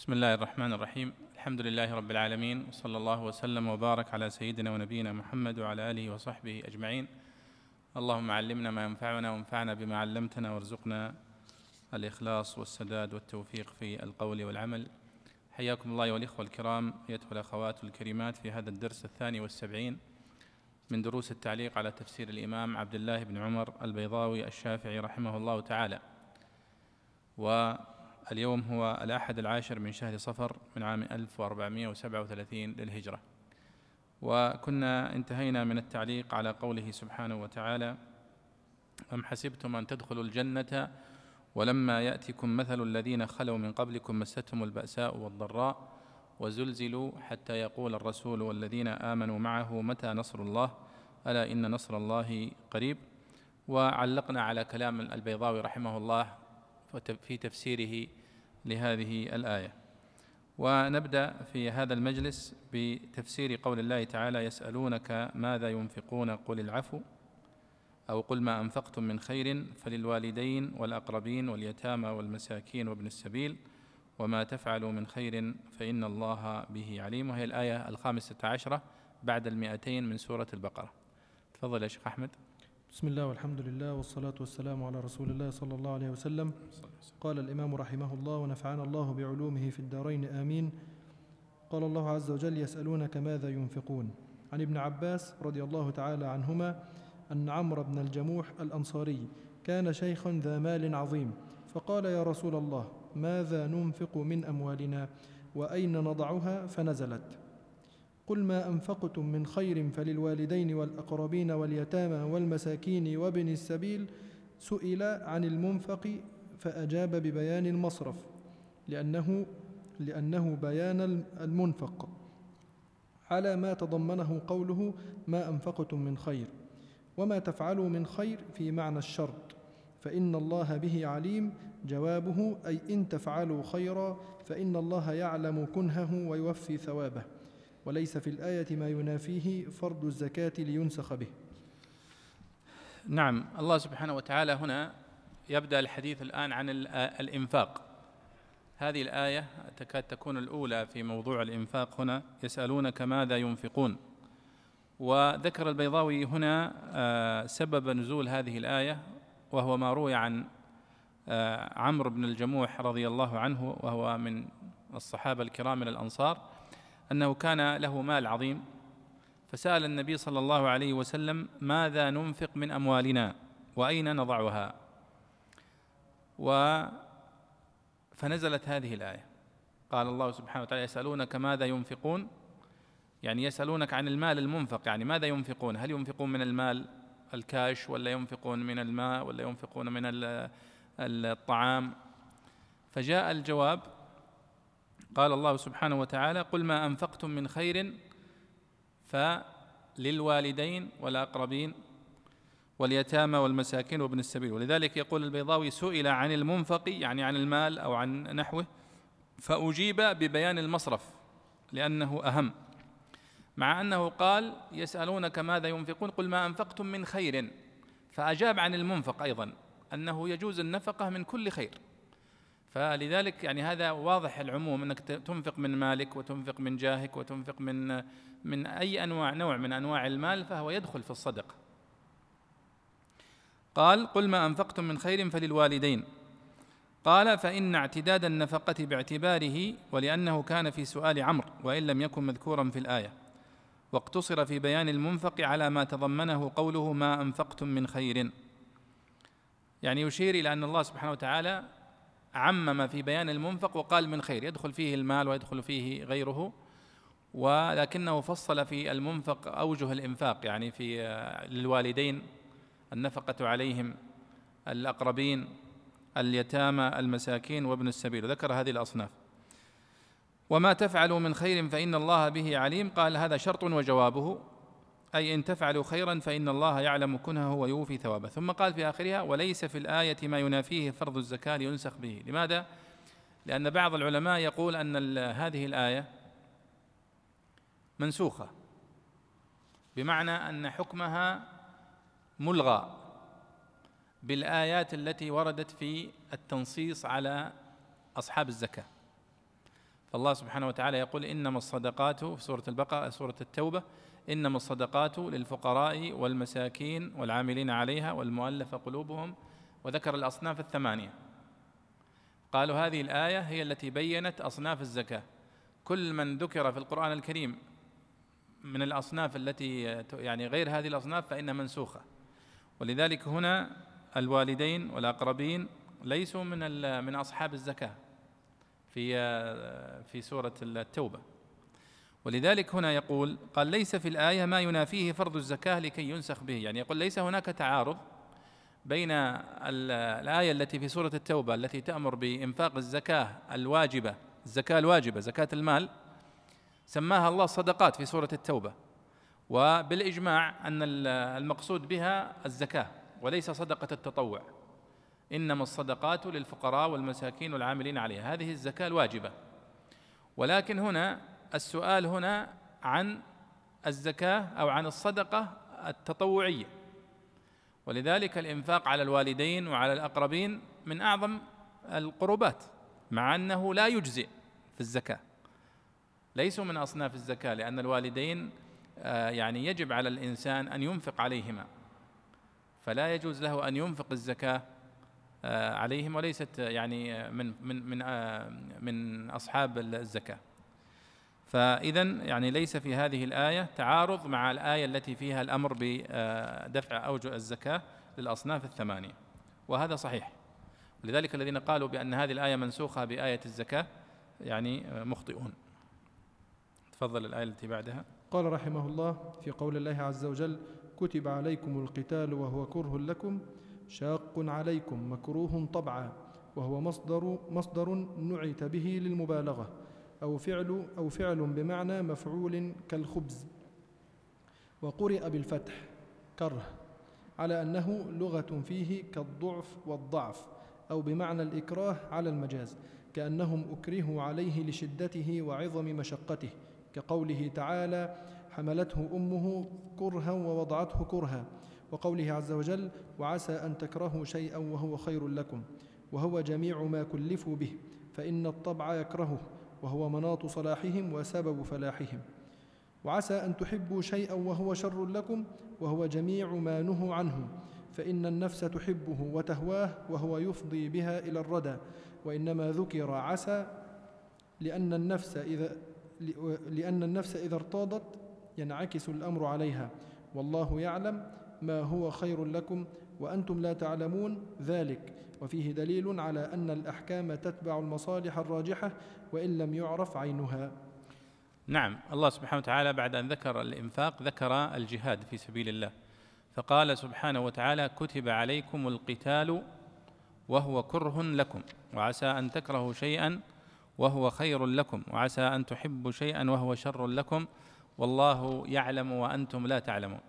بسم الله الرحمن الرحيم الحمد لله رب العالمين وصلى الله وسلم وبارك على سيدنا ونبينا محمد وعلى اله وصحبه اجمعين اللهم علمنا ما ينفعنا وانفعنا بما علمتنا وارزقنا الاخلاص والسداد والتوفيق في القول والعمل حياكم الله والاخوه الكرام ايتها الاخوات الكريمات في هذا الدرس الثاني والسبعين من دروس التعليق على تفسير الامام عبد الله بن عمر البيضاوي الشافعي رحمه الله تعالى و اليوم هو الأحد العاشر من شهر صفر من عام 1437 للهجرة. وكنا انتهينا من التعليق على قوله سبحانه وتعالى أم حسبتم أن تدخلوا الجنة ولما يأتكم مثل الذين خلوا من قبلكم مستهم البأساء والضراء وزلزلوا حتى يقول الرسول والذين آمنوا معه متى نصر الله؟ ألا إن نصر الله قريب؟ وعلقنا على كلام البيضاوي رحمه الله في تفسيره لهذه الآية. ونبدأ في هذا المجلس بتفسير قول الله تعالى يسألونك ماذا ينفقون؟ قل العفو أو قل ما أنفقتم من خير فللوالدين والأقربين واليتامى والمساكين وابن السبيل وما تفعلوا من خير فإن الله به عليم. وهي الآية الخامسة عشرة بعد المئتين من سورة البقرة. تفضل يا شيخ أحمد. بسم الله والحمد لله والصلاة والسلام على رسول الله صلى الله عليه وسلم. قال الإمام رحمه الله ونفعنا الله بعلومه في الدارين آمين. قال الله عز وجل يسألونك ماذا ينفقون؟ عن ابن عباس رضي الله تعالى عنهما أن عمرو بن الجموح الأنصاري كان شيخا ذا مال عظيم فقال يا رسول الله ماذا ننفق من أموالنا وأين نضعها؟ فنزلت قل ما أنفقتم من خير فللوالدين والأقربين واليتامى والمساكين وابن السبيل. سئل عن المنفق فأجاب ببيان المصرف لأنه لأنه بيان المنفق. على ما تضمنه قوله ما أنفقتم من خير وما تفعلوا من خير في معنى الشرط فإن الله به عليم. جوابه أي إن تفعلوا خيرا فإن الله يعلم كنهه ويوفي ثوابه. وليس في الآية ما ينافيه فرض الزكاة لينسخ به. نعم الله سبحانه وتعالى هنا يبدأ الحديث الآن عن الإنفاق. هذه الآية تكاد تكون الأولى في موضوع الإنفاق هنا. يسألونك ماذا ينفقون؟ وذكر البيضاوي هنا آه، سبب نزول هذه الآية وهو ما روي عن آه، عمرو بن الجموح رضي الله عنه وهو من الصحابة الكرام من الأنصار أنه كان له مال عظيم. فسأل النبي صلى الله عليه وسلم ماذا ننفق من أموالنا؟ وأين نضعها؟ و فنزلت هذه الآية. قال الله سبحانه وتعالى يسألونك ماذا ينفقون؟ يعني يسألونك عن المال المنفق يعني ماذا ينفقون؟ هل ينفقون من المال الكاش ولا ينفقون من الماء ولا ينفقون من الطعام؟ فجاء الجواب قال الله سبحانه وتعالى قل ما أنفقتم من خير فللوالدين والأقربين واليتامى والمساكين وابن السبيل. ولذلك يقول البيضاوي سئل عن المنفق يعني عن المال أو عن نحوه فأجيب ببيان المصرف لأنه أهم. مع أنه قال يسألونك ماذا ينفقون؟ قل ما أنفقتم من خير. فأجاب عن المنفق أيضا أنه يجوز النفقة من كل خير. فلذلك يعني هذا واضح العموم أنك تنفق من مالك وتنفق من جاهك وتنفق من من أي أنواع نوع من أنواع المال فهو يدخل في الصدقه قال قل ما أنفقتم من خير فللوالدين. قال فإن اعتداد النفقة باعتباره ولأنه كان في سؤال عمرو وإن لم يكن مذكورا في الآية. واقتصر في بيان المنفق على ما تضمنه قوله ما أنفقتم من خير. يعني يشير إلى أن الله سبحانه وتعالى عمم في بيان المنفق وقال من خير يدخل فيه المال ويدخل فيه غيره ولكنه فصل في المنفق أوجه الإنفاق يعني في للوالدين النفقة عليهم الأقربين اليتامى المساكين وابن السبيل. ذكر هذه الأصناف. وما تفعلوا من خير فإن الله به عليم. قال هذا شرط وجوابه. أي إن تفعلوا خيرا فإن الله يعلم كنهه ويوفي ثوابه. ثم قال في آخرها وليس في الآية ما ينافيه فرض الزكاة لينسخ به. لماذا؟ لأن بعض العلماء يقول أن هذه الآية منسوخة بمعنى أن حكمها ملغى بالآيات التي وردت في التنصيص على أصحاب الزكاة. فالله سبحانه وتعالى يقول إنما الصدقات في سورة البقرة سورة التوبة إنما الصدقات للفقراء والمساكين والعاملين عليها والمؤلف قلوبهم وذكر الأصناف الثمانية. قالوا هذه الآية هي التي بينت أصناف الزكاة. كل من ذكر في القرآن الكريم من الأصناف التي يعني غير هذه الأصناف فإنها منسوخة. ولذلك هنا الوالدين والأقربين ليسوا من من أصحاب الزكاة في في سورة التوبة. ولذلك هنا يقول قال ليس في الآية ما ينافيه فرض الزكاة لكي ينسخ به. يعني يقول ليس هناك تعارض بين الآية التي في سورة التوبة التي تأمر بإنفاق الزكاة الواجبة الزكاة الواجبة زكاة المال سماها الله صدقات في سورة التوبة. وبالإجماع أن المقصود بها الزكاة وليس صدقة التطوع إنما الصدقات للفقراء والمساكين والعاملين عليها. هذه الزكاة الواجبة. ولكن هنا السؤال هنا عن الزكاة أو عن الصدقة التطوعية. ولذلك الإنفاق على الوالدين وعلى الأقربين من أعظم القربات مع أنه لا يجزئ في الزكاة. ليسوا من أصناف الزكاة لأن الوالدين يعني يجب على الإنسان أن ينفق عليهما. فلا يجوز له أن ينفق الزكاة آه، عليهم وليست يعني من من من آه، من أصحاب الزكاة. فإذا يعني ليس في هذه الآية تعارض مع الآية التي فيها الأمر بدفع أوجه الزكاة للأصناف الثمانية. وهذا صحيح. لذلك الذين قالوا بأن هذه الآية منسوخة بآية الزكاة يعني مخطئون. تفضل الآية التي بعدها. قال رحمه الله في قول الله عز وجل كتب عليكم القتال وهو كره لكم شاق عليكم مكروه طبعا وهو مصدر مصدر نعت به للمبالغة أو فعل أو فعل بمعنى مفعول كالخبز. وقرئ بالفتح كره على أنه لغة فيه كالضعف والضعف أو بمعنى الإكراه على المجاز كأنهم أكرهوا عليه لشدته وعظم مشقته. كقوله تعالى حملته أمه كرها ووضعته كرها وقوله عز وجل وعسى أن تكرهوا شيئا وهو خير لكم وهو جميع ما كلفوا به فإن الطبع يكرهه وهو مناط صلاحهم وسبب فلاحهم. وعسى أن تحبوا شيئا وهو شر لكم وهو جميع ما نهوا عنه فإن النفس تحبه وتهواه وهو يفضي بها إلى الردى وإنما ذكر عسى لأن النفس إذا لأن النفس إذا ارتاضت ينعكس الأمر عليها. والله يعلم ما هو خير لكم وأنتم لا تعلمون ذلك. وفيه دليل على أن الأحكام تتبع المصالح الراجحة وإن لم يعرف عينها. نعم الله سبحانه وتعالى بعد أن ذكر الإنفاق ذكر الجهاد في سبيل الله. فقال سبحانه وتعالى كتب عليكم القتال وهو كره لكم. وعسى أن تكرهوا شيئا وهو خير لكم وعسى أن تحبوا شيئا وهو شر لكم والله يعلم وأنتم لا تعلمون.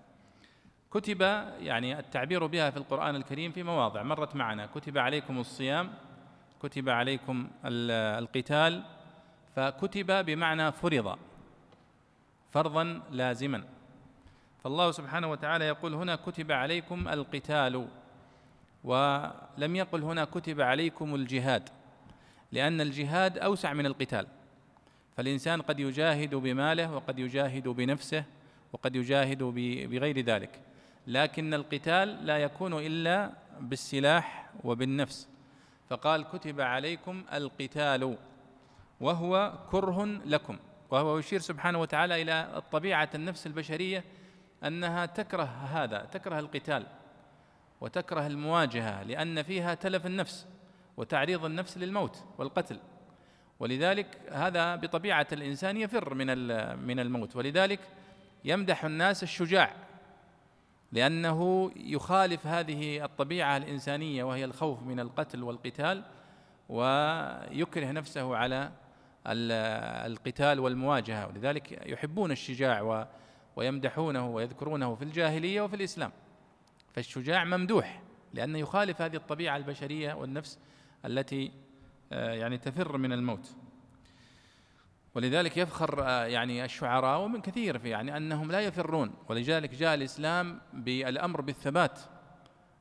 كتب يعني التعبير بها في القرآن الكريم في مواضع مرت معنا. كتب عليكم الصيام كتب عليكم القتال فكتب بمعنى فرض فرضا لازما. فالله سبحانه وتعالى يقول هنا كتب عليكم القتال ولم يقل هنا كتب عليكم الجهاد. لأن الجهاد أوسع من القتال. فالإنسان قد يجاهد بماله وقد يجاهد بنفسه وقد يجاهد بغير ذلك. لكن القتال لا يكون إلا بالسلاح وبالنفس. فقال كتب عليكم القتال وهو كره لكم. وهو يشير سبحانه وتعالى إلى الطبيعة النفس البشرية أنها تكره هذا تكره القتال وتكره المواجهة لأن فيها تلف النفس. وتعريض النفس للموت والقتل. ولذلك هذا بطبيعة الإنسان يفر من من الموت. ولذلك يمدح الناس الشجاع لأنه يخالف هذه الطبيعة الإنسانية وهي الخوف من القتل والقتال ويكره نفسه على القتال والمواجهة. ولذلك يحبون الشجاع ويمدحونه ويذكرونه في الجاهلية وفي الإسلام. فالشجاع ممدوح لأنه يخالف هذه الطبيعة البشرية والنفس التي آه، يعني تفر من الموت. ولذلك يفخر آه، يعني الشعراء ومن كثير في يعني أنهم لا يفرون. ولذلك جاء الإسلام بالأمر بالثبات.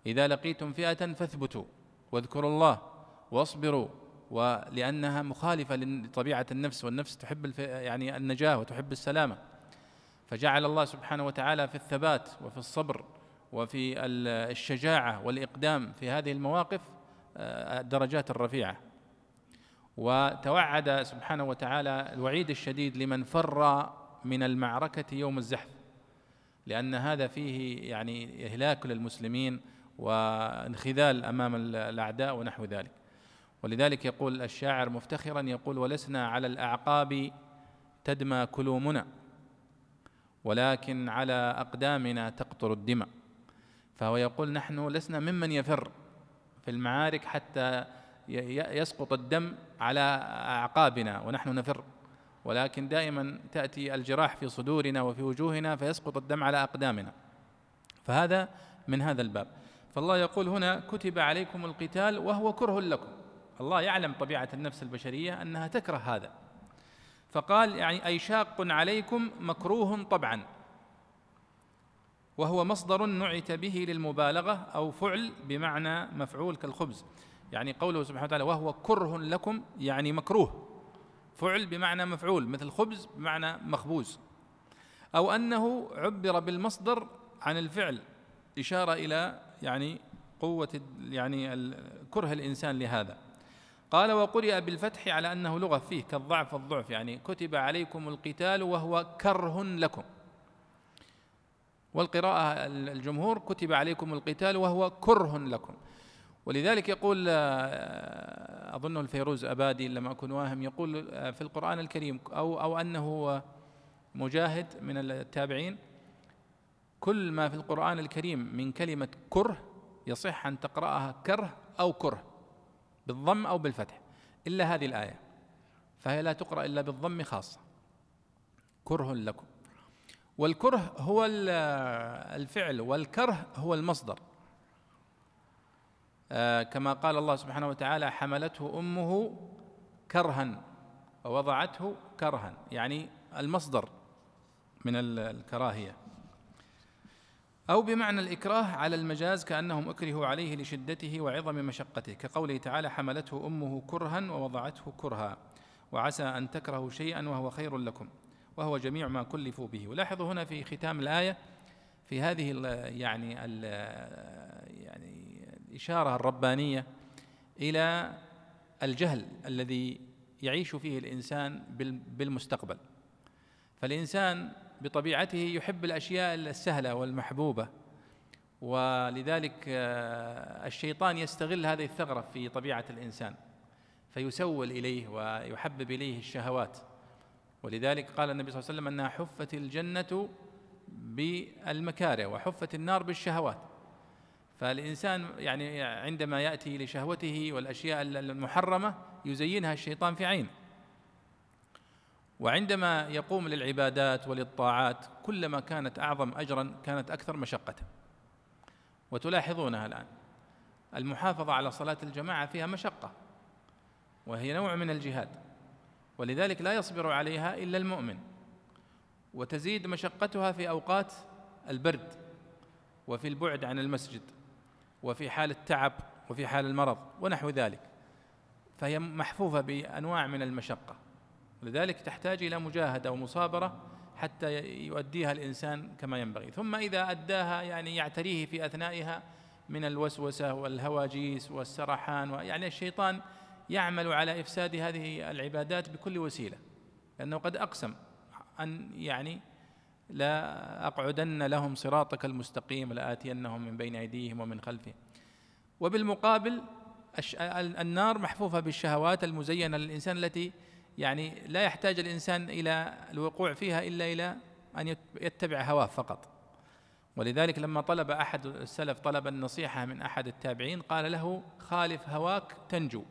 إذا لقيتم فئة فاثبتوا واذكروا الله واصبروا ولأنها مخالفة لطبيعة النفس والنفس تحب يعني النجاة وتحب السلامة. فجعل الله سبحانه وتعالى في الثبات وفي الصبر وفي الشجاعة والإقدام في هذه المواقف. الدرجات الرفيعة. وتوعد سبحانه وتعالى الوعيد الشديد لمن فر من المعركة يوم الزحف لأن هذا فيه يعني إهلاك للمسلمين وانخذال أمام الأعداء ونحو ذلك. ولذلك يقول الشاعر مفتخرا يقول ولسنا على الأعقاب تدمى كلومنا ولكن على أقدامنا تقطر الدماء فهو يقول نحن لسنا ممن يفر في المعارك حتى يسقط الدم على أعقابنا ونحن نفر. ولكن دائما تأتي الجراح في صدورنا وفي وجوهنا فيسقط الدم على أقدامنا. فهذا من هذا الباب. فالله يقول هنا كتب عليكم القتال وهو كره لكم. الله يعلم طبيعة النفس البشرية أنها تكره هذا. فقال يعني أي شاق عليكم مكروه طبعا. وهو مصدر نعت به للمبالغة أو فعل بمعنى مفعول كالخبز. يعني قوله سبحانه وتعالى وهو كره لكم يعني مكروه. فعل بمعنى مفعول مثل خبز بمعنى مخبوز. أو أنه عبر بالمصدر عن الفعل إشارة إلى يعني قوة يعني كره الإنسان لهذا. قال وقرئ بالفتح على أنه لغة فيه كالضعف والضعف يعني كتب عليكم القتال وهو كره لكم. والقراءة الجمهور كتب عليكم القتال وهو كره لكم. ولذلك يقول آه، أظن الفيروز أبادي لما أكون واهم يقول آه، في القرآن الكريم أو أو أنه مجاهد من التابعين كل ما في القرآن الكريم من كلمة كره يصح أن تقرأها كره أو كره بالضم أو بالفتح إلا هذه الآية فهي لا تقرأ إلا بالضم خاصة. كره لكم. والكره هو الفعل والكره هو المصدر. آه، كما قال الله سبحانه وتعالى حملته أمه كرها ووضعته كرها. يعني المصدر من الكراهية. أو بمعنى الإكراه على المجاز كأنهم أكرهوا عليه لشدته وعظم مشقته كقوله تعالى حملته أمه كرها ووضعته كرها وعسى أن تكرهوا شيئا وهو خير لكم. وهو جميع ما كلفوا به. ولاحظوا هنا في ختام الآية في هذه ال يعني ال يعني الإشارة الربانية إلى الجهل الذي يعيش فيه الإنسان بالمستقبل. فالإنسان بطبيعته يحب الأشياء السهلة والمحبوبة ولذلك آه، الشيطان يستغل هذه الثغرة في طبيعة الإنسان فيسول إليه ويحبب إليه الشهوات. ولذلك قال النبي صلى الله عليه وسلم أنها حفت الجنة بالمكاره وحفت النار بالشهوات. فالإنسان يعني عندما يأتي لشهوته والأشياء المحرمة يزينها الشيطان في عينه. وعندما يقوم للعبادات وللطاعات كلما كانت أعظم أجرا كانت أكثر مشقة. وتلاحظونها الآن المحافظة على صلاة الجماعة فيها مشقة وهي نوع من الجهاد. ولذلك لا يصبر عليها إلا المؤمن وتزيد مشقتها في أوقات البرد وفي البعد عن المسجد وفي حال التعب وفي حال المرض ونحو ذلك فهي محفوفة بأنواع من المشقة. لذلك تحتاج إلى مجاهدة ومصابرة حتى يؤديها الإنسان كما ينبغي. ثم إذا أداها يعني يعتريه في أثنائها من الوسوسة والهواجيس والسرحان يعني الشيطان يعمل على إفساد هذه العبادات بكل وسيلة لأنه قد أقسم أن يعني لا أقعدن لهم صراطك المستقيم لآتينهم من بين أيديهم ومن خلفهم. وبالمقابل النار محفوفة بالشهوات المزينة للإنسان التي يعني لا يحتاج الإنسان إلى الوقوع فيها إلا إلى أن يتبع هواه فقط. ولذلك لما طلب أحد السلف طلب النصيحة من أحد التابعين قال له خالف هواك تنجو.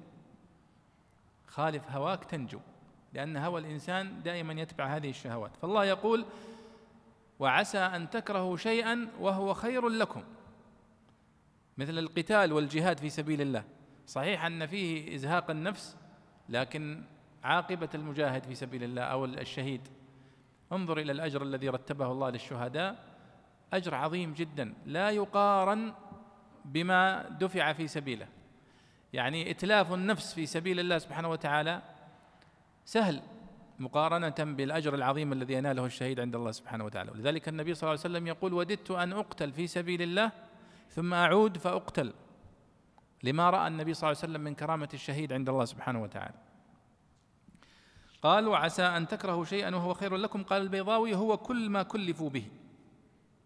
خالف هواك تنجو لأن هوى الإنسان دائما يتبع هذه الشهوات. فالله يقول وعسى أن تكرهوا شيئا وهو خير لكم. مثل القتال والجهاد في سبيل الله. صحيح أن فيه إزهاق النفس لكن عاقبة المجاهد في سبيل الله أو الشهيد. انظر إلى الأجر الذي رتبه الله للشهداء. أجر عظيم جدا. لا يقارن بما دفع في سبيله. يعني اتلاف النفس في سبيل الله سبحانه وتعالى سهل مقارنة بالأجر العظيم الذي يناله الشهيد عند الله سبحانه وتعالى. ولذلك النبي صلى الله عليه وسلم يقول وددت أن أقتل في سبيل الله ثم أعود فأقتل. لما رأى النبي صلى الله عليه وسلم من كرامة الشهيد عند الله سبحانه وتعالى. قال وعسى أن تكرهوا شيئا وهو خير لكم. قال البيضاوي هو كل ما كلفوا به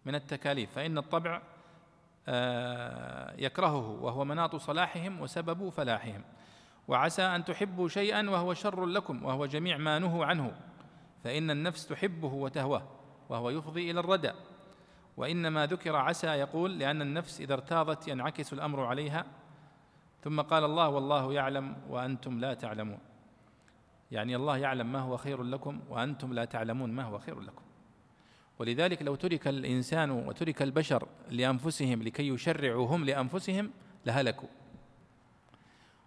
من التكاليف فإن الطبع يكرهه وهو مناط صلاحهم وسبب فلاحهم. وعسى أن تحبوا شيئا وهو شر لكم وهو جميع ما نهوا عنه. فإن النفس تحبه وتهواه وهو يفضي إلى الردى. وإنما ذكر عسى يقول لأن النفس إذا ارتاضت ينعكس الأمر عليها. ثم قال الله والله يعلم وأنتم لا تعلمون. يعني الله يعلم ما هو خير لكم وأنتم لا تعلمون ما هو خير لكم. ولذلك لو ترك الإنسان وترك البشر لأنفسهم لكي يشرعوا هم لأنفسهم لهلكوا.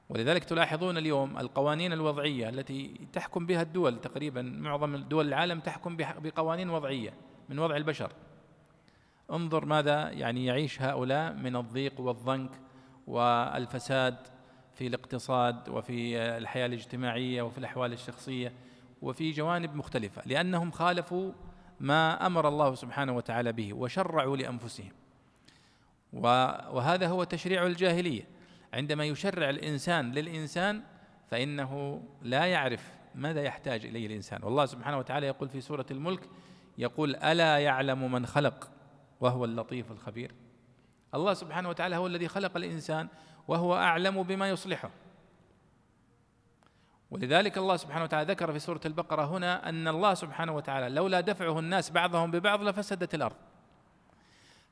ولذلك تلاحظون اليوم القوانين الوضعية التي تحكم بها الدول تقريبا معظم دول العالم تحكم بقوانين وضعية من وضع البشر. انظر ماذا يعني يعيش هؤلاء من الضيق والضنك والفساد في الاقتصاد وفي الحياة الاجتماعية وفي الأحوال الشخصية وفي جوانب مختلفة لأنهم خالفوا ما أمر الله سبحانه وتعالى به وشرعوا لأنفسهم. وهذا هو تشريع الجاهلية. عندما يشرع الإنسان للإنسان فإنه لا يعرف ماذا يحتاج إليه الإنسان. والله سبحانه وتعالى يقول في سورة الملك يقول ألا يعلم من خلق؟ وهو اللطيف الخبير. الله سبحانه وتعالى هو الذي خلق الإنسان وهو أعلم بما يصلحه. ولذلك الله سبحانه وتعالى ذكر في سورة البقرة هنا أن الله سبحانه وتعالى لولا دفعه الناس بعضهم ببعض لفسدت الأرض.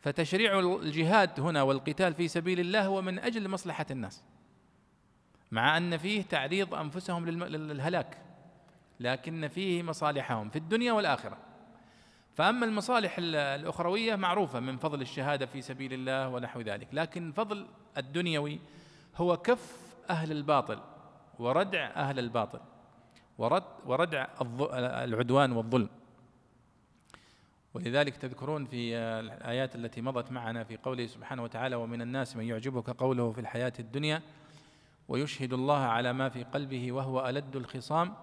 فتشريع الجهاد هنا والقتال في سبيل الله هو من أجل مصلحة الناس مع أن فيه تعريض أنفسهم للهلاك لكن فيه مصالحهم في الدنيا والآخرة. فأما المصالح الأخروية معروفة من فضل الشهادة في سبيل الله ونحو ذلك لكن فضل الدنيوي هو كف أهل الباطل. وردع أهل الباطل. ورد وردع العدوان والظلم. ولذلك تذكرون في الآيات التي مضت معنا في قوله سبحانه وتعالى ومن الناس من يعجبك قوله في الحياة الدنيا ويشهد الله على ما في قلبه وهو ألد الخصام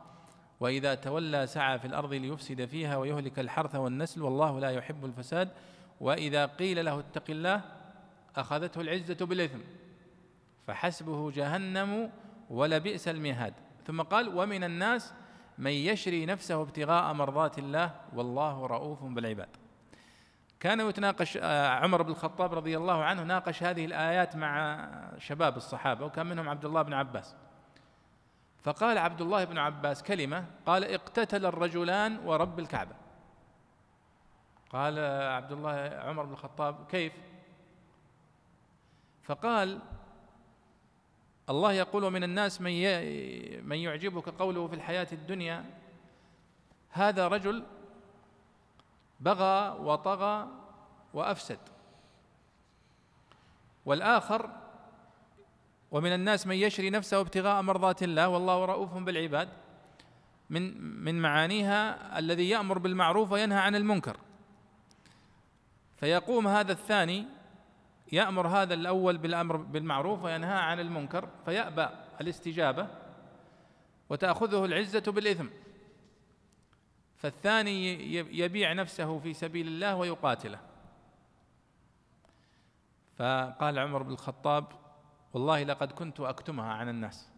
وإذا تولى سعى في الأرض ليفسد فيها ويهلك الحرث والنسل والله لا يحب الفساد وإذا قيل له اتق الله أخذته العزة بالإثم فحسبه جهنم ولبئس المهاد. ثم قال ومن الناس من يشري نفسه ابتغاء مرضات الله والله رؤوف بالعباد. كان يتناقش آه، عمر بن الخطاب رضي الله عنه ناقش هذه الآيات مع شباب الصحابة وكان منهم عبد الله بن عباس. فقال عبد الله بن عباس كلمة قال اقتتل الرجلان ورب الكعبة. قال عبد الله عمر بن الخطاب كيف؟ فقال الله يقول من الناس من من يعجبك قوله في الحياة الدنيا هذا رجل بغى وطغى وأفسد. والآخر ومن الناس من يشري نفسه ابتغاء مرضات الله والله رؤوف بالعباد من من معانيها الذي يأمر بالمعروف وينهى عن المنكر. فيقوم هذا الثاني يأمر هذا الأول بالأمر بالمعروف وينهى عن المنكر فيأبى الاستجابة وتأخذه العزة بالإثم. فالثاني يبيع نفسه في سبيل الله ويقاتله. فقال عمر بن الخطاب والله لقد كنت أكتمها عن الناس.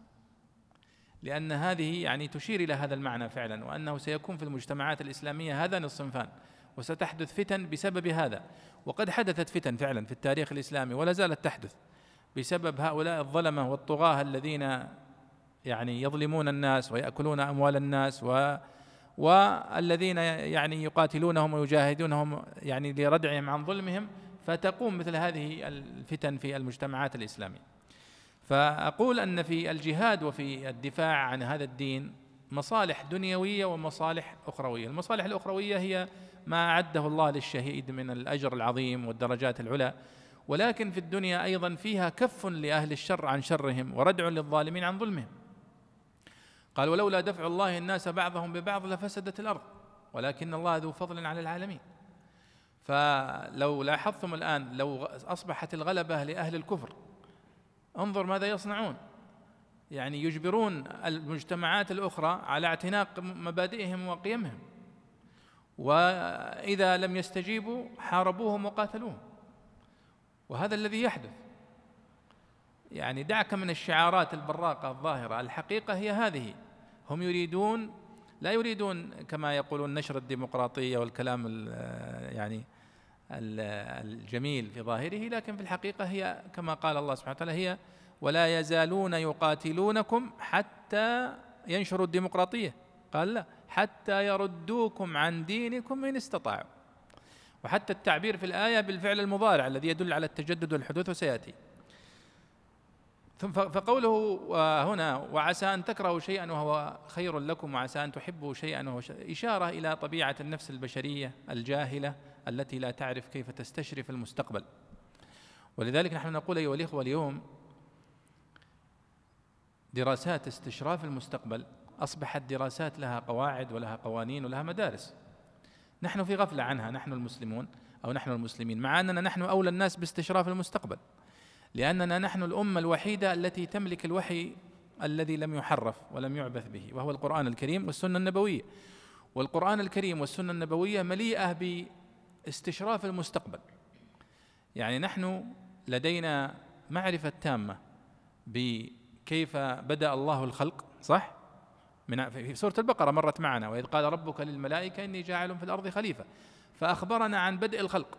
لأن هذه يعني تشير إلى هذا المعنى فعلا وأنه سيكون في المجتمعات الإسلامية هذان الصنفان. وستحدث فتن بسبب هذا. وقد حدثت فتن فعلا في التاريخ الإسلامي ولا زالت تحدث بسبب هؤلاء الظلمة والطغاة الذين يعني يظلمون الناس ويأكلون أموال الناس و والذين يعني يقاتلونهم ويجاهدونهم يعني لردعهم عن ظلمهم فتقوم مثل هذه الفتن في المجتمعات الإسلامية. فأقول أن في الجهاد وفي الدفاع عن هذا الدين مصالح دنيوية ومصالح أخروية. المصالح الأخروية هي ما أعده الله للشهيد من الأجر العظيم والدرجات العلى ولكن في الدنيا أيضا فيها كف لأهل الشر عن شرهم وردع للظالمين عن ظلمهم. قال ولولا دفع الله الناس بعضهم ببعض لفسدت الأرض ولكن الله ذو فضل على العالمين. فلو لاحظتم الآن لو أصبحت الغلبة لأهل الكفر انظر ماذا يصنعون. يعني يجبرون المجتمعات الأخرى على اعتناق مبادئهم وقيمهم. وإذا لم يستجيبوا حاربوهم وقاتلوهم. وهذا الذي يحدث. يعني دعك من الشعارات البراقة الظاهرة. الحقيقة هي هذه. هم يريدون لا يريدون كما يقولون نشر الديمقراطية والكلام يعني الجميل في ظاهره لكن في الحقيقة هي كما قال الله سبحانه وتعالى هي ولا يزالون يقاتلونكم حتى ينشروا الديمقراطية. قال لا. حتى يردوكم عن دينكم إن استطاعوا. وحتى التعبير في الآية بالفعل المضارع الذي يدل على التجدد والحدوث وسيأتي. فقوله هنا وعسى أن تكرهوا شيئا وهو خير لكم وعسى أن تحبوا شيئا وهو إشارة إلى طبيعة النفس البشرية الجاهلة التي لا تعرف كيف تستشرف المستقبل. ولذلك نحن نقول أيها الإخوة اليوم دراسات استشراف المستقبل أصبحت دراسات لها قواعد ولها قوانين ولها مدارس. نحن في غفلة عنها نحن المسلمون أو نحن المسلمين مع أننا نحن أولى الناس باستشراف المستقبل. لأننا نحن الأمة الوحيدة التي تملك الوحي الذي لم يحرف ولم يعبث به وهو القرآن الكريم والسنة النبوية. والقرآن الكريم والسنة النبوية مليئة باستشراف المستقبل. يعني نحن لدينا معرفة تامة بكيف بدأ الله الخلق صح؟ من في سورة البقرة مرت معنا وإذ قال ربك للملائكة إني جاعل في الأرض خليفة فأخبرنا عن بدء الخلق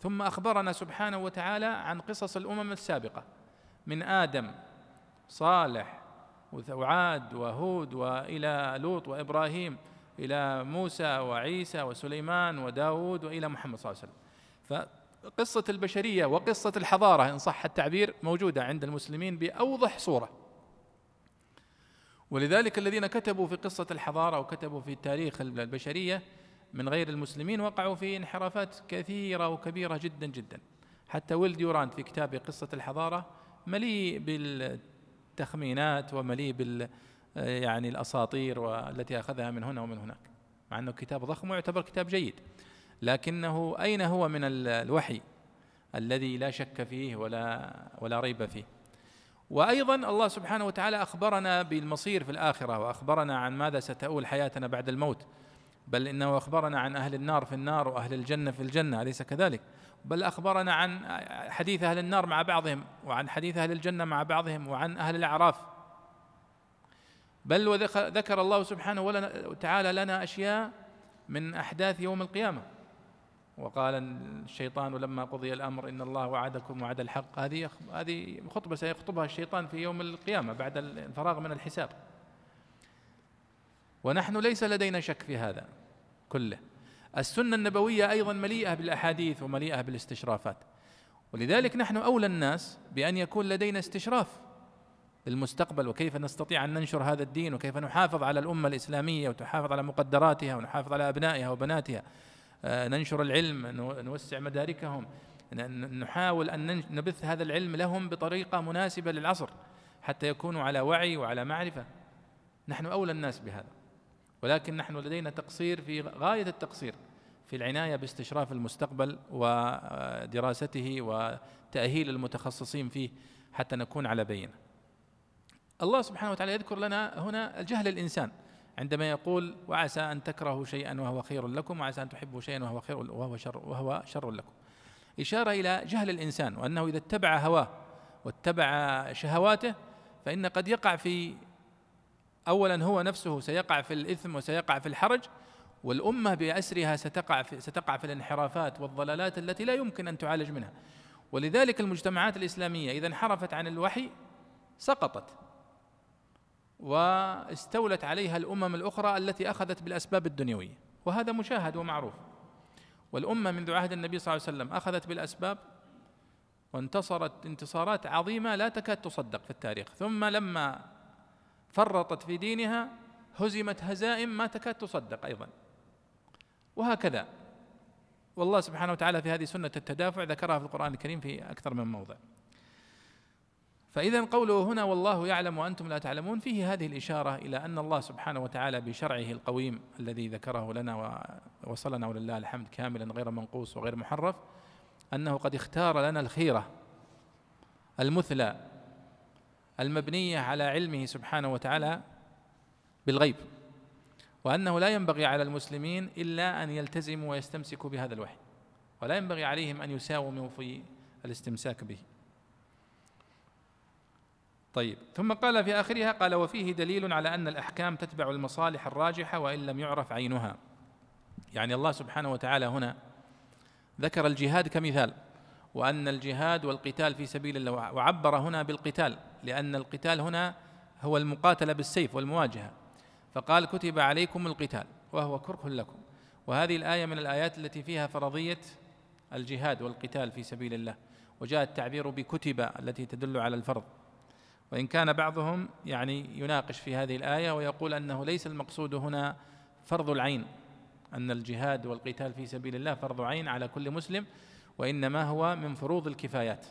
ثم أخبرنا سبحانه وتعالى عن قصص الأمم السابقة من آدم صالح وعاد وهود وإلى لوط وإبراهيم إلى موسى وعيسى وسليمان وداود وإلى محمد صلى الله عليه وسلم. فقصة البشرية وقصة الحضارة إن صح التعبير موجودة عند المسلمين بأوضح صورة. ولذلك الذين كتبوا في قصة الحضارة وكتبوا في تاريخ البشرية من غير المسلمين وقعوا في انحرافات كثيرة وكبيرة جدا جدا. حتى ويل ديورانت في كتابه قصة الحضارة مليء بالتخمينات ومليء بال يعني الأساطير والتي أخذها من هنا ومن هناك مع أنه كتاب ضخم ويعتبر كتاب جيد. لكنه أين هو من الوحي الذي لا شك فيه ولا ولا ريب فيه؟ وأيضا الله سبحانه وتعالى أخبرنا بالمصير في الآخرة وأخبرنا عن ماذا ستؤول حياتنا بعد الموت. بل إنه أخبرنا عن أهل النار في النار وأهل الجنة في الجنة أليس كذلك؟ بل أخبرنا عن حديث أهل النار مع بعضهم وعن حديث أهل الجنة مع بعضهم وعن أهل الأعراف. بل وذكر الله سبحانه وتعالى لنا أشياء من أحداث يوم القيامة. وقال الشيطان لما قضي الأمر إن الله وعدكم وعد الحق. هذه هذه خطبة سيخطبها الشيطان في يوم القيامة بعد الفراغ من الحساب. ونحن ليس لدينا شك في هذا كله. السنة النبوية أيضا مليئة بالأحاديث ومليئة بالاستشرافات. ولذلك نحن أولى الناس بأن يكون لدينا استشراف للمستقبل وكيف نستطيع أن ننشر هذا الدين وكيف نحافظ على الأمة الإسلامية وتحافظ على مقدراتها ونحافظ على أبنائها وبناتها. ننشر العلم نوسع مداركهم نحاول أن نبث هذا العلم لهم بطريقة مناسبة للعصر حتى يكونوا على وعي وعلى معرفة نحن أولى الناس بهذا ولكن نحن لدينا تقصير في غاية التقصير في العناية باستشراف المستقبل ودراسته وتأهيل المتخصصين فيه حتى نكون على بينة. الله سبحانه وتعالى يذكر لنا هنا جهل الإنسان عندما يقول وعسى أن تكرهوا شيئا وهو خير لكم وعسى أن تحبوا شيئا وهو خير وهو شر وهو شر لكم. إشارة إلى جهل الإنسان وأنه إذا اتبع هواه واتبع شهواته فإن قد يقع في اولا هو نفسه سيقع في الإثم وسيقع في الحرج والأمة بأسرها ستقع في ستقع في الانحرافات والضلالات التي لا يمكن أن تعالج منها ولذلك المجتمعات الإسلامية إذا انحرفت عن الوحي سقطت واستولت عليها الأمم الأخرى التي أخذت بالأسباب الدنيوية وهذا مشاهد ومعروف. والأمة منذ عهد النبي صلى الله عليه وسلم أخذت بالأسباب وانتصرت انتصارات عظيمة لا تكاد تصدق في التاريخ. ثم لما فرطت في دينها هزمت هزائم ما تكاد تصدق أيضا. وهكذا. والله سبحانه وتعالى في هذه سنة التدافع ذكرها في القرآن الكريم في أكثر من موضع. فاذا قوله هنا والله يعلم وأنتم لا تعلمون فيه هذه الإشارة إلى أن الله سبحانه وتعالى بشرعه القويم الذي ذكره لنا ووصلنا ولله الحمد كاملا غير منقوص وغير محرف أنه قد اختار لنا الخيرة المثلى المبنية على علمه سبحانه وتعالى بالغيب وأنه لا ينبغي على المسلمين إلا أن يلتزموا ويستمسكوا بهذا الوحي ولا ينبغي عليهم أن يساوموا في الاستمساك به. طيب. ثم قال في آخرها قال وفيه دليل على أن الأحكام تتبع المصالح الراجحة وإن لم يعرف عينها. يعني الله سبحانه وتعالى هنا ذكر الجهاد كمثال وأن الجهاد والقتال في سبيل الله وعبر هنا بالقتال لأن القتال هنا هو المقاتلة بالسيف والمواجهة. فقال كتب عليكم القتال وهو كره لكم. وهذه الآية من الآيات التي فيها فرضية الجهاد والقتال في سبيل الله. وجاء التعبير بكتب التي تدل على الفرض. وإن كان بعضهم يعني يناقش في هذه الآية ويقول أنه ليس المقصود هنا فرض العين أن الجهاد والقتال في سبيل الله فرض عين على كل مسلم وإنما هو من فروض الكفايات.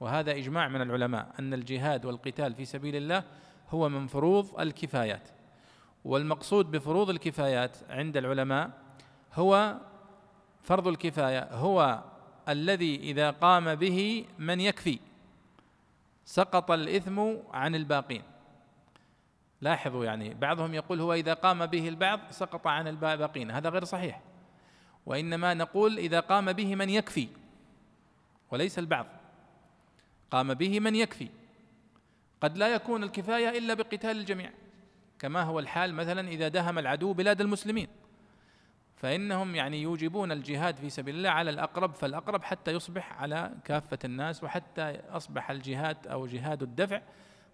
وهذا إجماع من العلماء أن الجهاد والقتال في سبيل الله هو من فروض الكفايات. والمقصود بفروض الكفايات عند العلماء هو فرض الكفاية هو الذي إذا قام به من يكفي. سقط الإثم عن الباقين. لاحظوا يعني بعضهم يقول هو إذا قام به البعض سقط عن الباقين. هذا غير صحيح. وإنما نقول إذا قام به من يكفي وليس البعض. قام به من يكفي. قد لا يكون الكفاية إلا بقتال الجميع. كما هو الحال مثلا إذا دهم العدو بلاد المسلمين. فإنهم يعني يوجبون الجهاد في سبيل الله على الأقرب فالأقرب حتى يصبح على كافة الناس وحتى أصبح الجهاد أو جهاد الدفع.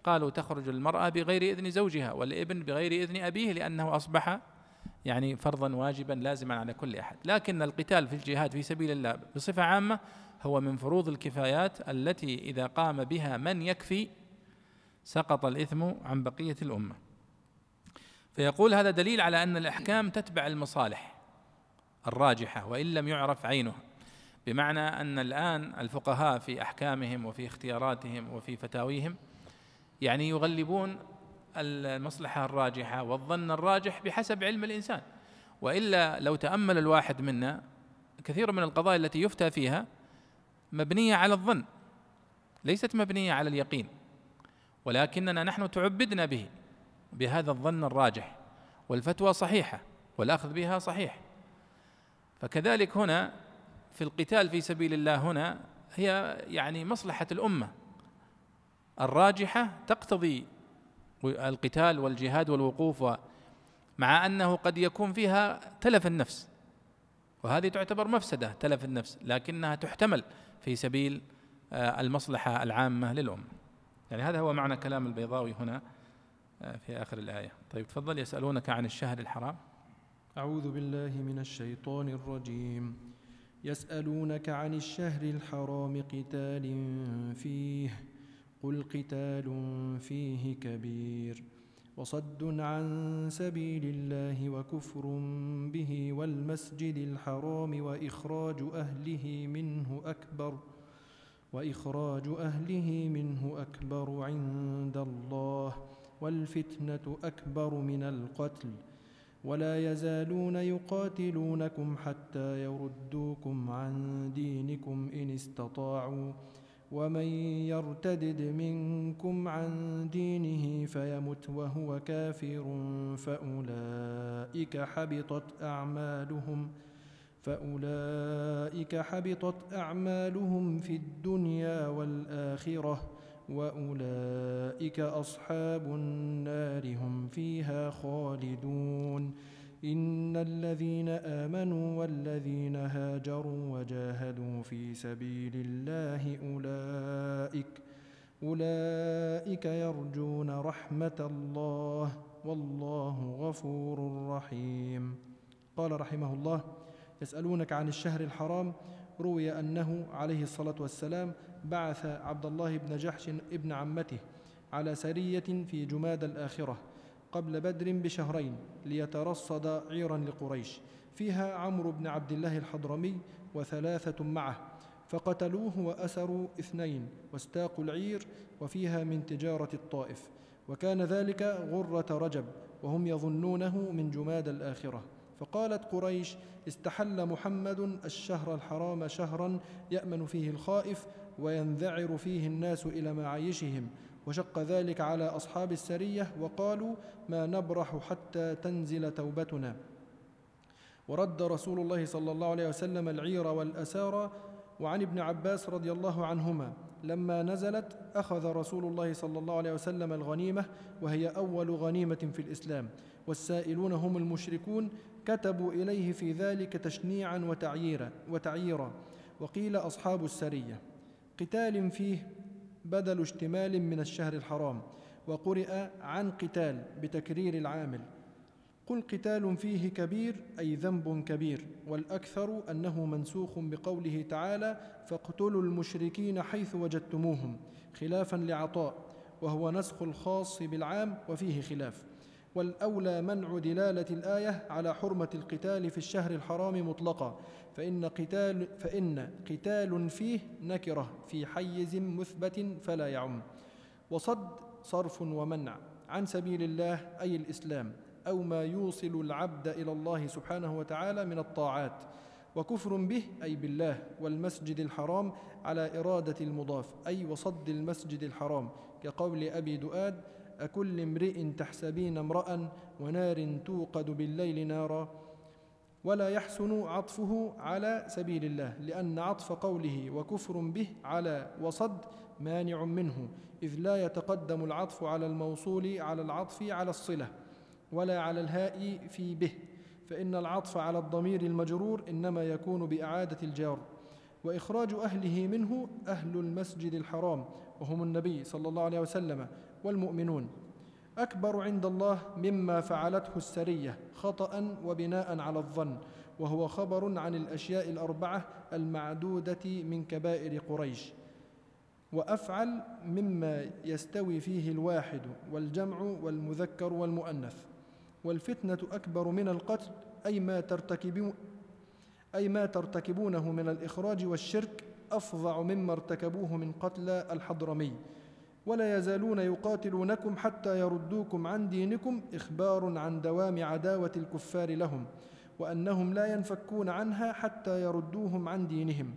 قالوا تخرج المرأة بغير إذن زوجها والابن بغير إذن أبيه لأنه أصبح يعني فرضا واجبا لازما على كل أحد. لكن القتال في الجهاد في سبيل الله بصفة عامة هو من فروض الكفايات التي إذا قام بها من يكفي سقط الإثم عن بقية الأمة. فيقول هذا دليل على أن الأحكام تتبع المصالح. الراجحة وإن لم يعرف عينها بمعنى أن الآن الفقهاء في أحكامهم وفي اختياراتهم وفي فتاويهم يعني يغلبون المصلحة الراجحة والظن الراجح بحسب علم الإنسان. وإلا لو تأمل الواحد منا كثير من القضايا التي يفتى فيها مبنية على الظن ليست مبنية على اليقين. ولكننا نحن تعبدنا به بهذا الظن الراجح والفتوى صحيحة والأخذ بها صحيح. فكذلك هنا في القتال في سبيل الله هنا هي يعني مصلحة الأمة. الراجحة تقتضي القتال والجهاد والوقوف مع أنه قد يكون فيها تلف النفس وهذه تعتبر مفسدة تلف النفس لكنها تحتمل في سبيل آه، المصلحة العامة للأمة. يعني هذا هو معنى كلام البيضاوي هنا آه، في آخر الآية. طيب تفضل يسألونك عن الشهر الحرام. أعوذ بالله من الشيطان الرجيم. يسألونك عن الشهر الحرام قتال فيه. قل قتال فيه كبير وصد عن سبيل الله وكفر به والمسجد الحرام وإخراج أهله منه أكبر وإخراج أهله منه أكبر عند الله والفتنة أكبر من القتل ولا يزالون يقاتلونكم حتى يردوكم عن دينكم إن استطاعوا. ومن يرتدد منكم عن دينه فيمت وهو كافر فأولئك حبطت أعمالهم فأولئك حبطت أعمالهم في الدنيا والآخرة. وأولئك أصحاب النار هم فيها خالدون. إن الذين آمنوا والذين هاجروا وجاهدوا في سبيل الله أولئك أولئك يرجون رحمة الله والله غفور رحيم. قال رحمه الله يسألونك عن الشهر الحرام روي أنه عليه الصلاة والسلام بعث عبد الله بن جحش ابن عمته على سرية في جماد الآخرة قبل بدر بشهرين ليترصد عيرا لقريش. فيها عمرو بن عبد الله الحضرمي وثلاثة معه فقتلوه وأسروا اثنين واستاقوا العير وفيها من تجارة الطائف. وكان ذلك غرة رجب وهم يظنونه من جماد الآخرة. فقالت قريش استحل محمد الشهر الحرام شهرا يأمن فيه الخائف وينذعر فيه الناس إلى معايشهم وشق ذلك على أصحاب السرية وقالوا ما نبرح حتى تنزل توبتنا. ورد رسول الله صلى الله عليه وسلم العير والأسارى وعن ابن عباس رضي الله عنهما لما نزلت أخذ رسول الله صلى الله عليه وسلم الغنيمة وهي أول غنيمة في الإسلام والسائلون هم المشركون كتبوا إليه في ذلك تشنيعا وتعييرا وتعييرا. وقيل أصحاب السرية قتال فيه بدل اشتمال من الشهر الحرام وقرئ عن قتال بتكرير العامل. قل قتال فيه كبير أي ذنب كبير والأكثر أنه منسوخ بقوله تعالى فاقتلوا المشركين حيث وجدتموهم خلافا لعطاء وهو نسخ الخاص بالعام وفيه خلاف. والأولى منع دلالة الآية على حرمة القتال في الشهر الحرام مطلقا فإن قتال, فإن قتال فيه نكرة في حيز مثبت فلا يعم. وصد صرف ومنع عن سبيل الله أي الإسلام أو ما يوصل العبد إلى الله سبحانه وتعالى من الطاعات وكفر به أي بالله والمسجد الحرام على إرادة المضاف أي وصد المسجد الحرام كقول أبي دؤاد أكل امرئ تحسبين امرأ ونار توقد بالليل نارا. ولا يحسن عطفه على سبيل الله لأن عطف قوله وكفر به على وصد مانع منه إذ لا يتقدم العطف على الموصول على العطف على الصلة ولا على الهاء في به. فإن العطف على الضمير المجرور إنما يكون بإعادة الجار. وإخراج أهله منه أهل المسجد الحرام وهم النبي صلى الله عليه وسلم والمؤمنون. أكبر عند الله مما فعلته السرية خطأ وبناء على الظن وهو خبر عن الأشياء الأربعة المعدودة من كبائر قريش. وأفعل مما يستوي فيه الواحد والجمع والمذكر والمؤنث. والفتنة أكبر من القتل أي ما ترتكبون أي ما ترتكبونه من الإخراج والشرك أفظع مما ارتكبوه من قتل الحضرمي. ولا يزالون يقاتلونكم حتى يردوكم عن دينكم إخبار عن دوام عداوة الكفار لهم وأنهم لا ينفكون عنها حتى يردوهم عن دينهم.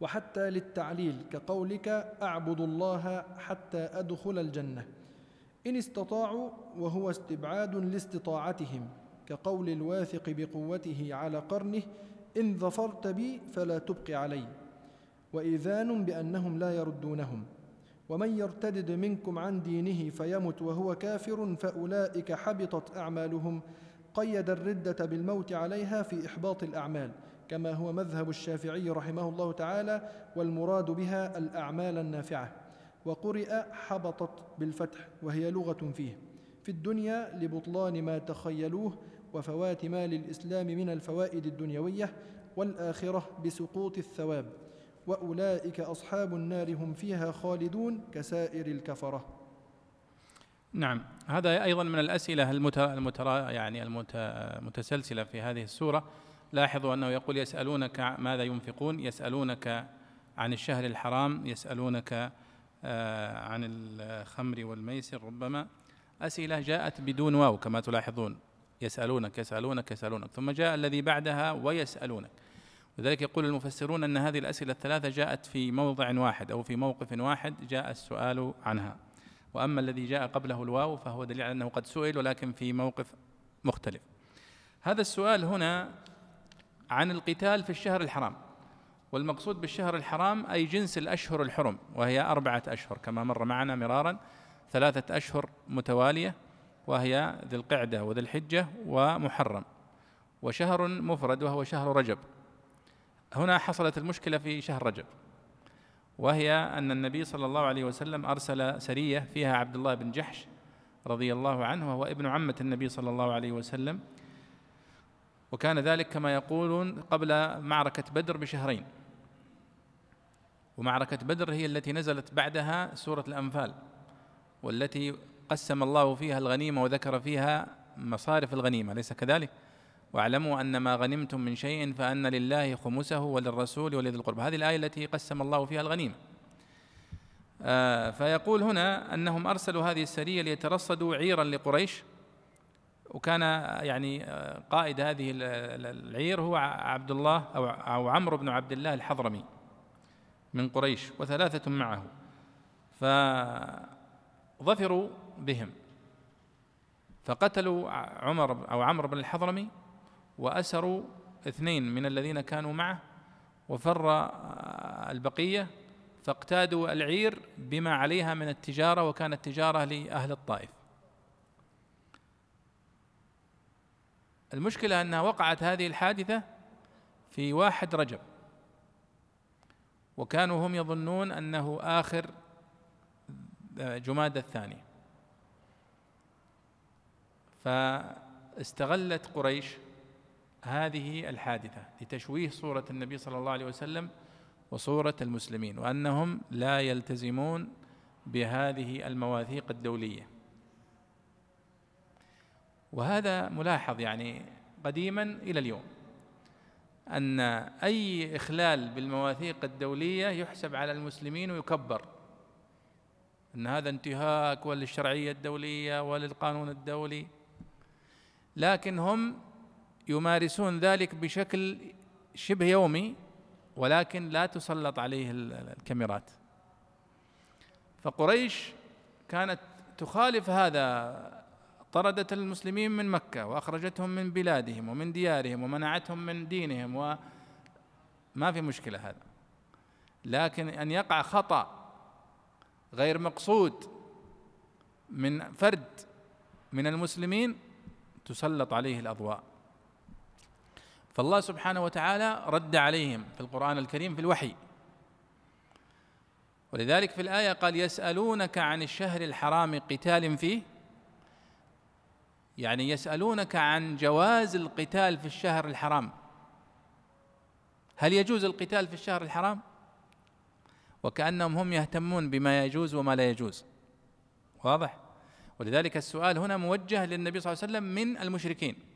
وحتى للتعليل كقولك أعبد الله حتى أدخل الجنة. إن استطاعوا وهو استبعاد لاستطاعتهم كقول الواثق بقوته على قرنه إن ظفرت بي فلا تبق علي. وإذان بأنهم لا يردونهم. ومن يرتدد منكم عن دينه فيمت وهو كافر فأولئك حبطت أعمالهم. قيد الردة بالموت عليها في إحباط الأعمال كما هو مذهب الشافعي رحمه الله تعالى والمراد بها الأعمال النافعة. وقرئ حبطت بالفتح وهي لغة فيه. في الدنيا لبطلان ما تخيلوه وفوات مال الإسلام من الفوائد الدنيوية والآخرة بسقوط الثواب. وأولئك أصحاب النار هم فيها خالدون كسائر الكفرة. نعم هذا أيضا من الأسئلة المترا يعني المتسلسلة في هذه السورة. لاحظوا أنه يقول يسألونك ماذا ينفقون؟ يسألونك عن الشهر الحرام يسألونك آه، عن الخمر والميسر. ربما أسئلة جاءت بدون واو كما تلاحظون. يسألونك يسألونك يسألونك ثم جاء الذي بعدها ويسألونك. لذلك يقول المفسرون أن هذه الأسئلة الثلاثة جاءت في موضع واحد أو في موقف واحد جاء السؤال عنها. وأما الذي جاء قبله الواو فهو دليل على أنه قد سئل ولكن في موقف مختلف. هذا السؤال هنا عن القتال في الشهر الحرام. والمقصود بالشهر الحرام أي جنس الأشهر الحرم وهي أربعة أشهر كما مر معنا مرارا ثلاثة أشهر متوالية وهي ذي القعدة وذي الحجة ومحرم. وشهر مفرد وهو شهر رجب. هنا حصلت المشكلة في شهر رجب وهي أن النبي صلى الله عليه وسلم أرسل سرية فيها عبد الله بن جحش رضي الله عنه وهو ابن عمة النبي صلى الله عليه وسلم وكان ذلك كما يقولون قبل معركة بدر بشهرين ومعركة بدر هي التي نزلت بعدها سورة الأنفال والتي قسم الله فيها الغنيمة وذكر فيها مصارف الغنيمة أليس كذلك؟ واعلموا أن ما غنمتم من شيء فأن لله خمسه وللرسول ولذي القربى هذه الآية التي قسم الله فيها الغنيمة. آه فيقول هنا أنهم أرسلوا هذه السرية ليترصدوا عيرا لقريش. وكان يعني آه، قائد هذه العير هو عبد الله أو عمرو بن عبد الله الحضرمي من قريش وثلاثة معه. ف ظفروا بهم. فقتلوا عمر أو عمرو بن الحضرمي وأسروا اثنين من الذين كانوا معه وفر البقية فاقتادوا العير بما عليها من التجارة وكانت تجارة لأهل الطائف. المشكلة أنها وقعت هذه الحادثة في واحد رجب وكانوا هم يظنون أنه آخر جماد الثاني. فاستغلت قريش هذه الحادثة لتشويه صورة النبي صلى الله عليه وسلم وصورة المسلمين وأنهم لا يلتزمون بهذه المواثيق الدولية. وهذا ملاحظ يعني قديما إلى اليوم أن أي إخلال بالمواثيق الدولية يحسب على المسلمين ويكبر. أن هذا انتهاك وللشرعية الدولية وللقانون الدولي. لكن هم يمارسون ذلك بشكل شبه يومي ولكن لا تسلط عليه الكاميرات. فقريش كانت تخالف هذا طردت المسلمين من مكة وأخرجتهم من بلادهم ومن ديارهم ومنعتهم من دينهم وما في مشكلة هذا. لكن أن يقع خطأ غير مقصود من فرد من المسلمين تسلط عليه الأضواء. فالله سبحانه وتعالى رد عليهم في القرآن الكريم في الوحي. ولذلك في الآية قال يسألونك عن الشهر الحرام قتال فيه. يعني يسألونك عن جواز القتال في الشهر الحرام. هل يجوز القتال في الشهر الحرام؟ وكأنهم هم يهتمون بما يجوز وما لا يجوز. واضح؟ ولذلك السؤال هنا موجه للنبي صلى الله عليه وسلم من المشركين.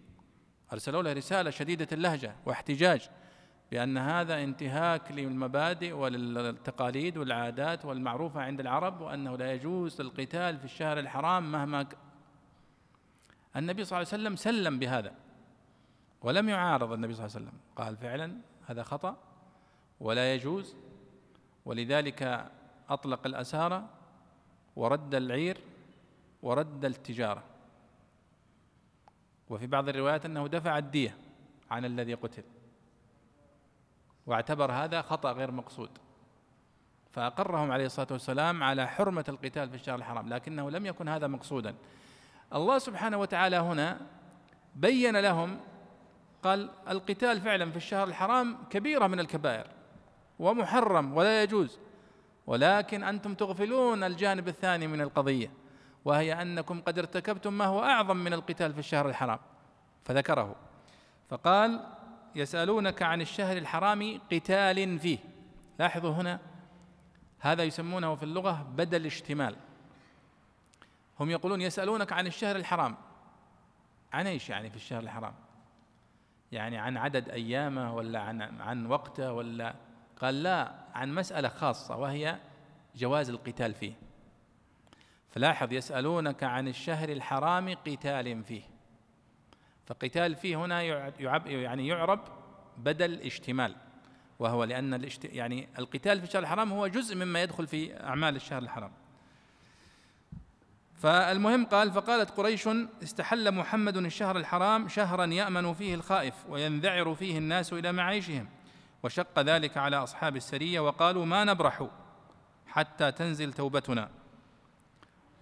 أرسلوا له رسالة شديدة اللهجة واحتجاج بأن هذا انتهاك للمبادئ وللتقاليد والعادات والمعروفة عند العرب وأنه لا يجوز القتال في الشهر الحرام مهما النبي صلى الله عليه وسلم سلم بهذا ولم يعارض النبي صلى الله عليه وسلم. قال فعلا هذا خطأ ولا يجوز ولذلك أطلق الأسارة ورد العير ورد التجارة. وفي بعض الروايات أنه دفع الدية عن الذي قتل. واعتبر هذا خطأ غير مقصود. فأقرهم عليه الصلاة والسلام على حرمة القتال في الشهر الحرام لكنه لم يكن هذا مقصودا. الله سبحانه وتعالى هنا بين لهم قال القتال فعلا في الشهر الحرام كبيرة من الكبائر ومحرم ولا يجوز ولكن أنتم تغفلون الجانب الثاني من القضية. وهي أنكم قد ارتكبتم ما هو أعظم من القتال في الشهر الحرام. فذكره. فقال يسألونك عن الشهر الحرام قتال فيه. لاحظوا هنا هذا يسمونه في اللغة بدل اشتمال. هم يقولون يسألونك عن الشهر الحرام. عن إيش يعني في الشهر الحرام؟ يعني عن عدد أيامه ولا عن عن وقته ولا؟ قال لا عن مسألة خاصة وهي جواز القتال فيه. فلاحظ يسألونك عن الشهر الحرام قتال فيه. فقتال فيه هنا يعب يعني يعرب بدل اشتمال وهو لأن الاشت يعني القتال في الشهر الحرام هو جزء مما يدخل في أعمال الشهر الحرام. فالمهم قال فقالت قريش استحل محمد الشهر الحرام شهرا يأمن فيه الخائف وينذعر فيه الناس إلى معيشهم وشق ذلك على أصحاب السرية وقالوا ما نبرح حتى تنزل توبتنا.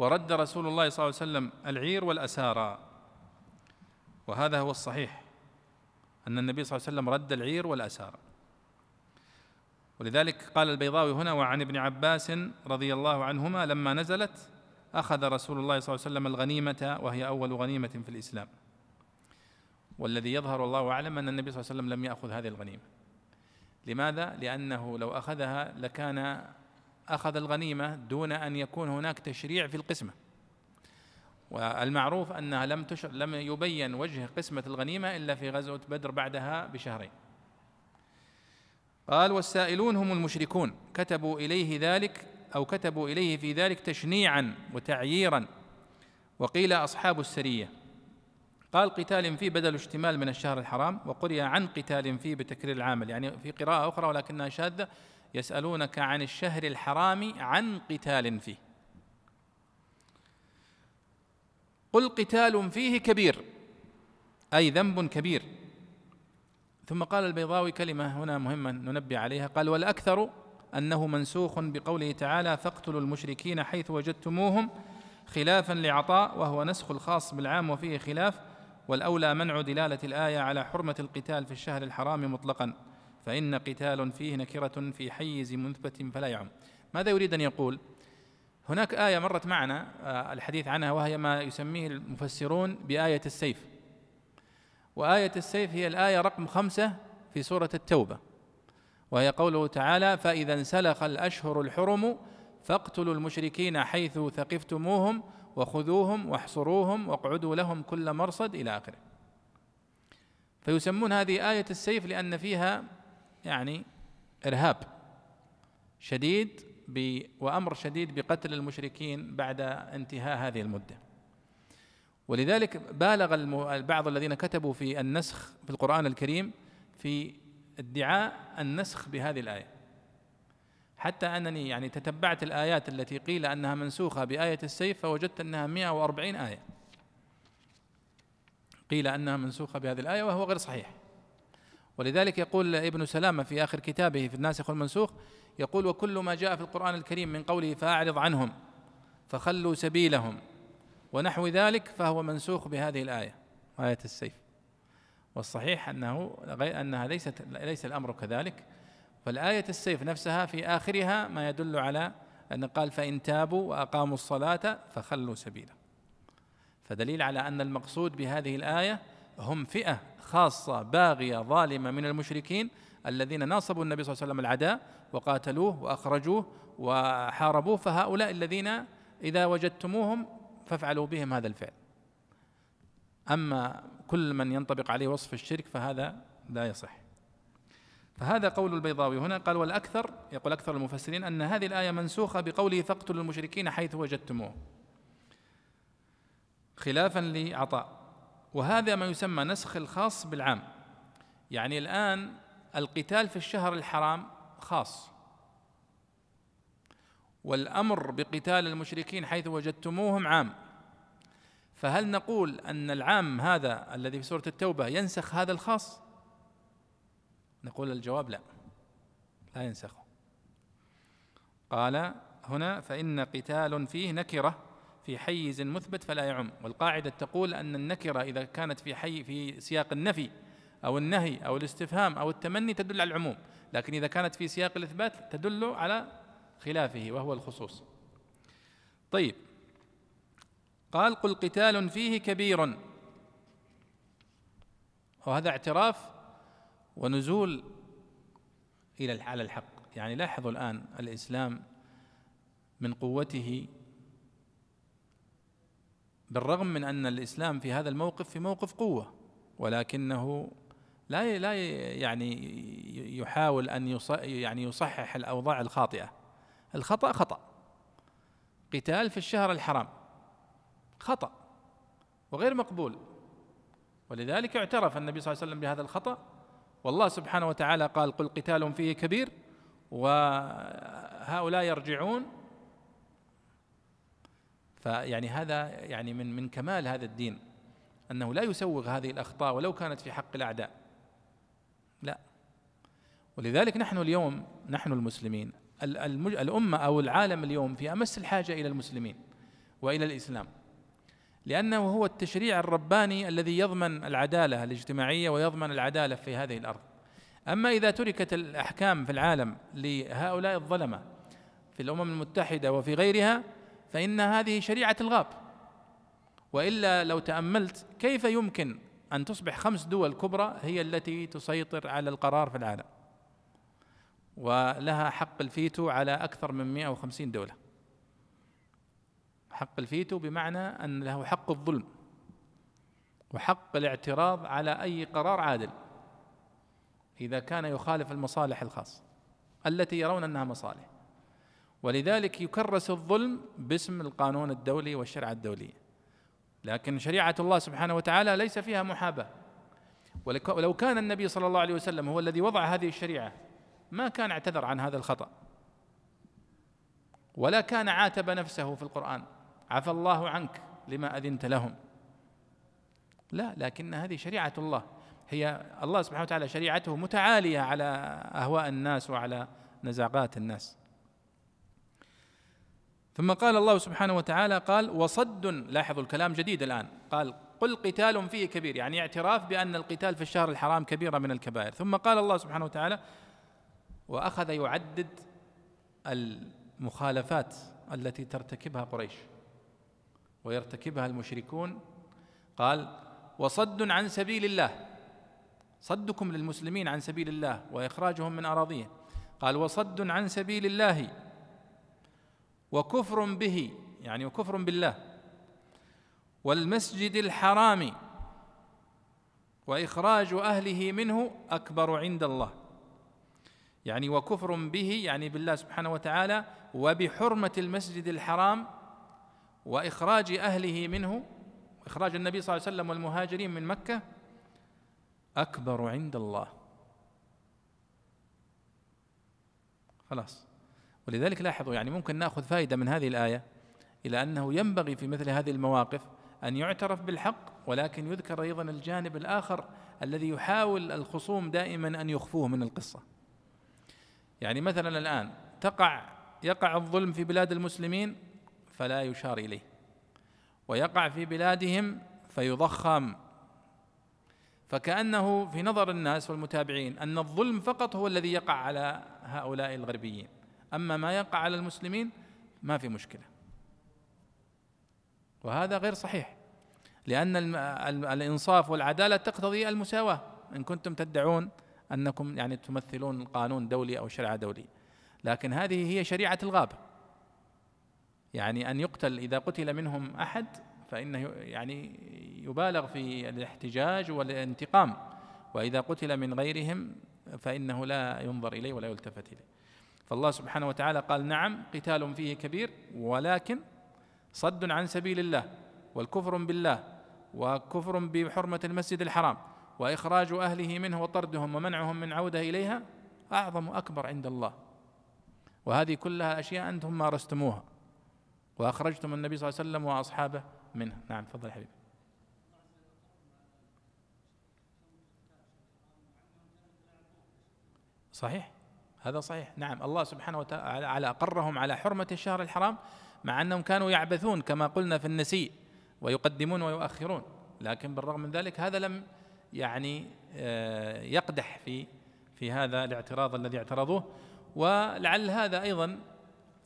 ورد رسول الله صلى الله عليه وسلم العير والأسارى. وهذا هو الصحيح أن النبي صلى الله عليه وسلم رد العير والأسارى. ولذلك قال البيضاوي هنا وعن ابن عباس رضي الله عنهما لما نزلت أخذ رسول الله صلى الله عليه وسلم الغنيمة وهي أول غنيمة في الإسلام. والذي يظهر الله أعلم أن النبي صلى الله عليه وسلم لم يأخذ هذه الغنيمة. لماذا؟ لأنه لو أخذها لكان أخذ الغنيمة دون أن يكون هناك تشريع في القسمة. والمعروف أنها لم تشر لم يبين وجه قسمة الغنيمة إلا في غزوة بدر بعدها بشهرين. قال والسائلون هم المشركون. كتبوا إليه ذلك أو كتبوا إليه في ذلك تشنيعا وتعييرا. وقيل أصحاب السرية. قال قتال فيه بدل اشتمال من الشهر الحرام وقرئ عن قتال فيه بتكرير العامل. يعني في قراءة أخرى ولكنها شاذة. يسألونك عن الشهر الحرام عن قتال فيه. قل قتال فيه كبير أي ذنب كبير. ثم قال البيضاوي كلمة هنا مهمة ننبه عليها قال والأكثر أنه منسوخ بقوله تعالى فاقتلوا المشركين حيث وجدتموهم خلافا لعطاء وهو نسخ الخاص بالعام وفيه خلاف. والأولى منع دلالة الآية على حرمة القتال في الشهر الحرام مطلقا. فإن قتال فيه نكرة في حيز مثبت فلا يعم. ماذا يريد أن يقول؟ هناك آية مرت معنا آه، الحديث عنها وهي ما يسميه المفسرون بآية السيف. وآية السيف هي الآية رقم خمسة في سورة التوبة. وهي قوله تعالى فإذا انسلخ الأشهر الحرم فاقتلوا المشركين حيث ثقفتموهم وخذوهم واحصروهم واقعدوا لهم كل مرصد إلى آخره. فيسمون هذه آية السيف لأن فيها يعني إرهاب شديد وأمر شديد بقتل المشركين بعد انتهاء هذه المدة. ولذلك بالغ بعض الذين كتبوا في النسخ في القرآن الكريم في ادعاء النسخ بهذه الآية. حتى أنني يعني تتبعت الآيات التي قيل أنها منسوخة بآية السيف فوجدت أنها 140 آية. قيل أنها منسوخة بهذه الآية وهو غير صحيح. ولذلك يقول ابن سلامة في آخر كتابه في الناسخ والمنسوخ يقول وكل ما جاء في القرآن الكريم من قوله فأعرض عنهم فخلوا سبيلهم ونحو ذلك فهو منسوخ بهذه الآية آية السيف. والصحيح أنه أنها ليست ليس الأمر كذلك فالآية السيف نفسها في آخرها ما يدل على أن قال فإن تابوا وأقاموا الصلاة فخلوا سبيلا. فدليل على أن المقصود بهذه الآية هم فئة خاصة باغية ظالمة من المشركين الذين ناصبوا النبي صلى الله عليه وسلم العداء وقاتلوه وأخرجوه وحاربوه فهؤلاء الذين إذا وجدتموهم فافعلوا بهم هذا الفعل. أما كل من ينطبق عليه وصف الشرك فهذا لا يصح. فهذا قول البيضاوي هنا. قال والأكثر يقول أكثر المفسرين أن هذه الآية منسوخة بقوله فاقتلوا المشركين حيث وجدتموه خلافا لعطاء. وهذا ما يسمى نسخ الخاص بالعام. يعني الآن القتال في الشهر الحرام خاص. والأمر بقتال المشركين حيث وجدتموهم عام. فهل نقول أن العام هذا الذي في سورة التوبة ينسخ هذا الخاص؟ نقول الجواب لا. لا ينسخه. قال هنا فإن قتال فيه نكرة. في حيز مثبت فلا يعم. والقاعدة تقول أن النكرة إذا كانت في حي في سياق النفي أو النهي أو الاستفهام أو التمني تدل على العموم. لكن إذا كانت في سياق الإثبات تدل على خلافه وهو الخصوص. طيب. قال قل قتال فيه كبير. وهذا اعتراف ونزول إلى على الحق. يعني لاحظوا الآن الإسلام من قوته بالرغم من أن الإسلام في هذا الموقف في موقف قوة ولكنه لا لا يعني يحاول أن يعني يصحح الأوضاع الخاطئة. الخطأ خطأ. قتال في الشهر الحرام خطأ وغير مقبول. ولذلك اعترف النبي صلى الله عليه وسلم بهذا الخطأ. والله سبحانه وتعالى قال قل قتال فيه كبير وهؤلاء يرجعون فيعني هذا يعني من من كمال هذا الدين أنه لا يسوغ هذه الأخطاء ولو كانت في حق الأعداء. لا. ولذلك نحن اليوم نحن المسلمين الأمة أو العالم اليوم في أمس الحاجة إلى المسلمين وإلى الإسلام. لأنه هو التشريع الرباني الذي يضمن العدالة الاجتماعية ويضمن العدالة في هذه الأرض. أما إذا تركت الأحكام في العالم لهؤلاء الظلمة في الأمم المتحدة وفي غيرها فإن هذه شريعة الغاب. وإلا لو تأملت كيف يمكن أن تصبح خمس دول كبرى هي التي تسيطر على القرار في العالم؟ ولها حق الفيتو على أكثر من 150 دولة. حق الفيتو بمعنى أن له حق الظلم وحق الاعتراض على أي قرار عادل إذا كان يخالف المصالح الخاصة التي يرون أنها مصالح. ولذلك يكرس الظلم باسم القانون الدولي والشرع الدولي. لكن شريعة الله سبحانه وتعالى ليس فيها محاباة. ولو كان النبي صلى الله عليه وسلم هو الذي وضع هذه الشريعة ما كان اعتذر عن هذا الخطأ. ولا كان عاتب نفسه في القرآن. عفى الله عنك لما أذنت لهم. لا لكن هذه شريعة الله. هي الله سبحانه وتعالى شريعته متعالية على أهواء الناس وعلى نزاغات الناس. ثم قال الله سبحانه وتعالى قال وصد لاحظوا الكلام جديد الآن. قال قل قتال فيه كبير. يعني اعتراف بأن القتال في الشهر الحرام كبيرة من الكبائر. ثم قال الله سبحانه وتعالى وأخذ يعدد المخالفات التي ترتكبها قريش ويرتكبها المشركون. قال وصد عن سبيل الله. صدكم للمسلمين عن سبيل الله وإخراجهم من أراضيهم. قال وصد عن سبيل الله. وكفر به يعني وكفر بالله. والمسجد الحرام وإخراج أهله منه أكبر عند الله. يعني وكفر به يعني بالله سبحانه وتعالى وبحرمة المسجد الحرام وإخراج أهله منه إخراج النبي صلى الله عليه وسلم والمهاجرين من مكة أكبر عند الله. خلاص. ولذلك لاحظوا يعني ممكن ناخذ فائدة من هذه الآية إلى أنه ينبغي في مثل هذه المواقف أن يعترف بالحق ولكن يذكر أيضا الجانب الآخر الذي يحاول الخصوم دائما أن يخفوه من القصة. يعني مثلا الآن تقع يقع الظلم في بلاد المسلمين فلا يشار إليه ويقع في بلادهم فيضخم. فكأنه في نظر الناس والمتابعين أن الظلم فقط هو الذي يقع على هؤلاء الغربيين. أما ما يقع على المسلمين ما في مشكلة. وهذا غير صحيح لأن الإنصاف والعدالة تقتضي المساواة. إن كنتم تدعون أنكم يعني تمثلون قانون دولي أو شريعة دولي. لكن هذه هي شريعة الغابة يعني أن يقتل إذا قتل منهم أحد فإنه يعني يبالغ في الاحتجاج والانتقام. وإذا قتل من غيرهم فإنه لا ينظر إليه ولا يلتفت إليه. فالله سبحانه وتعالى قال نعم قتال فيه كبير ولكن صد عن سبيل الله والكفر بالله وكفر بحرمة المسجد الحرام وإخراج أهله منه وطردهم ومنعهم من عودة إليها أعظم أكبر عند الله. وهذه كلها أشياء أنتم مارستموها وأخرجتم النبي صلى الله عليه وسلم وأصحابه منها. نعم تفضل يا حبيبي. صحيح؟ هذا صحيح. نعم الله سبحانه وتعالى أقرهم على حرمة الشهر الحرام مع أنهم كانوا يعبثون كما قلنا في النسيء ويقدمون ويؤخرون. لكن بالرغم من ذلك هذا لم يعني آه، يقدح في في هذا الاعتراض الذي اعترضوه. ولعل هذا أيضا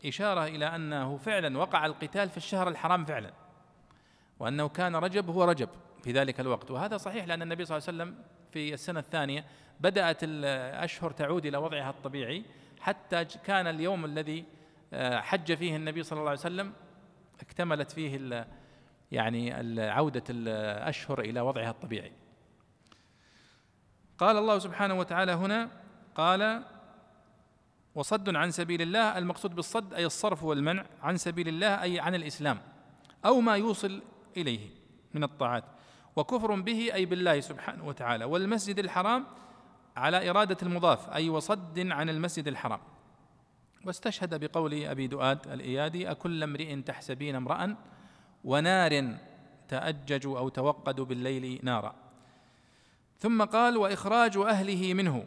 إشارة إلى أنه فعلا وقع القتال في الشهر الحرام فعلا وأنه كان رجب هو رجب. في ذلك الوقت. وهذا صحيح لأن النبي صلى الله عليه وسلم في السنة الثانية بدأت الأشهر تعود إلى وضعها الطبيعي حتى كان اليوم الذي آه، حج فيه النبي صلى الله عليه وسلم اكتملت فيه يعني عودة الأشهر إلى وضعها الطبيعي. قال الله سبحانه وتعالى هنا قال وصد عن سبيل الله المقصود بالصد أي الصرف والمنع عن سبيل الله أي عن الإسلام أو ما يوصل إليه من الطاعات. وكفر به أي بالله سبحانه وتعالى. والمسجد الحرام على إرادة المضاف أي وصد عن المسجد الحرام. واستشهد بقول أبي دؤاد الإيادي أكل امرئ تحسبين امرا ونار تأجج أو توقد بالليل نارا. ثم قال وإخراج أهله منه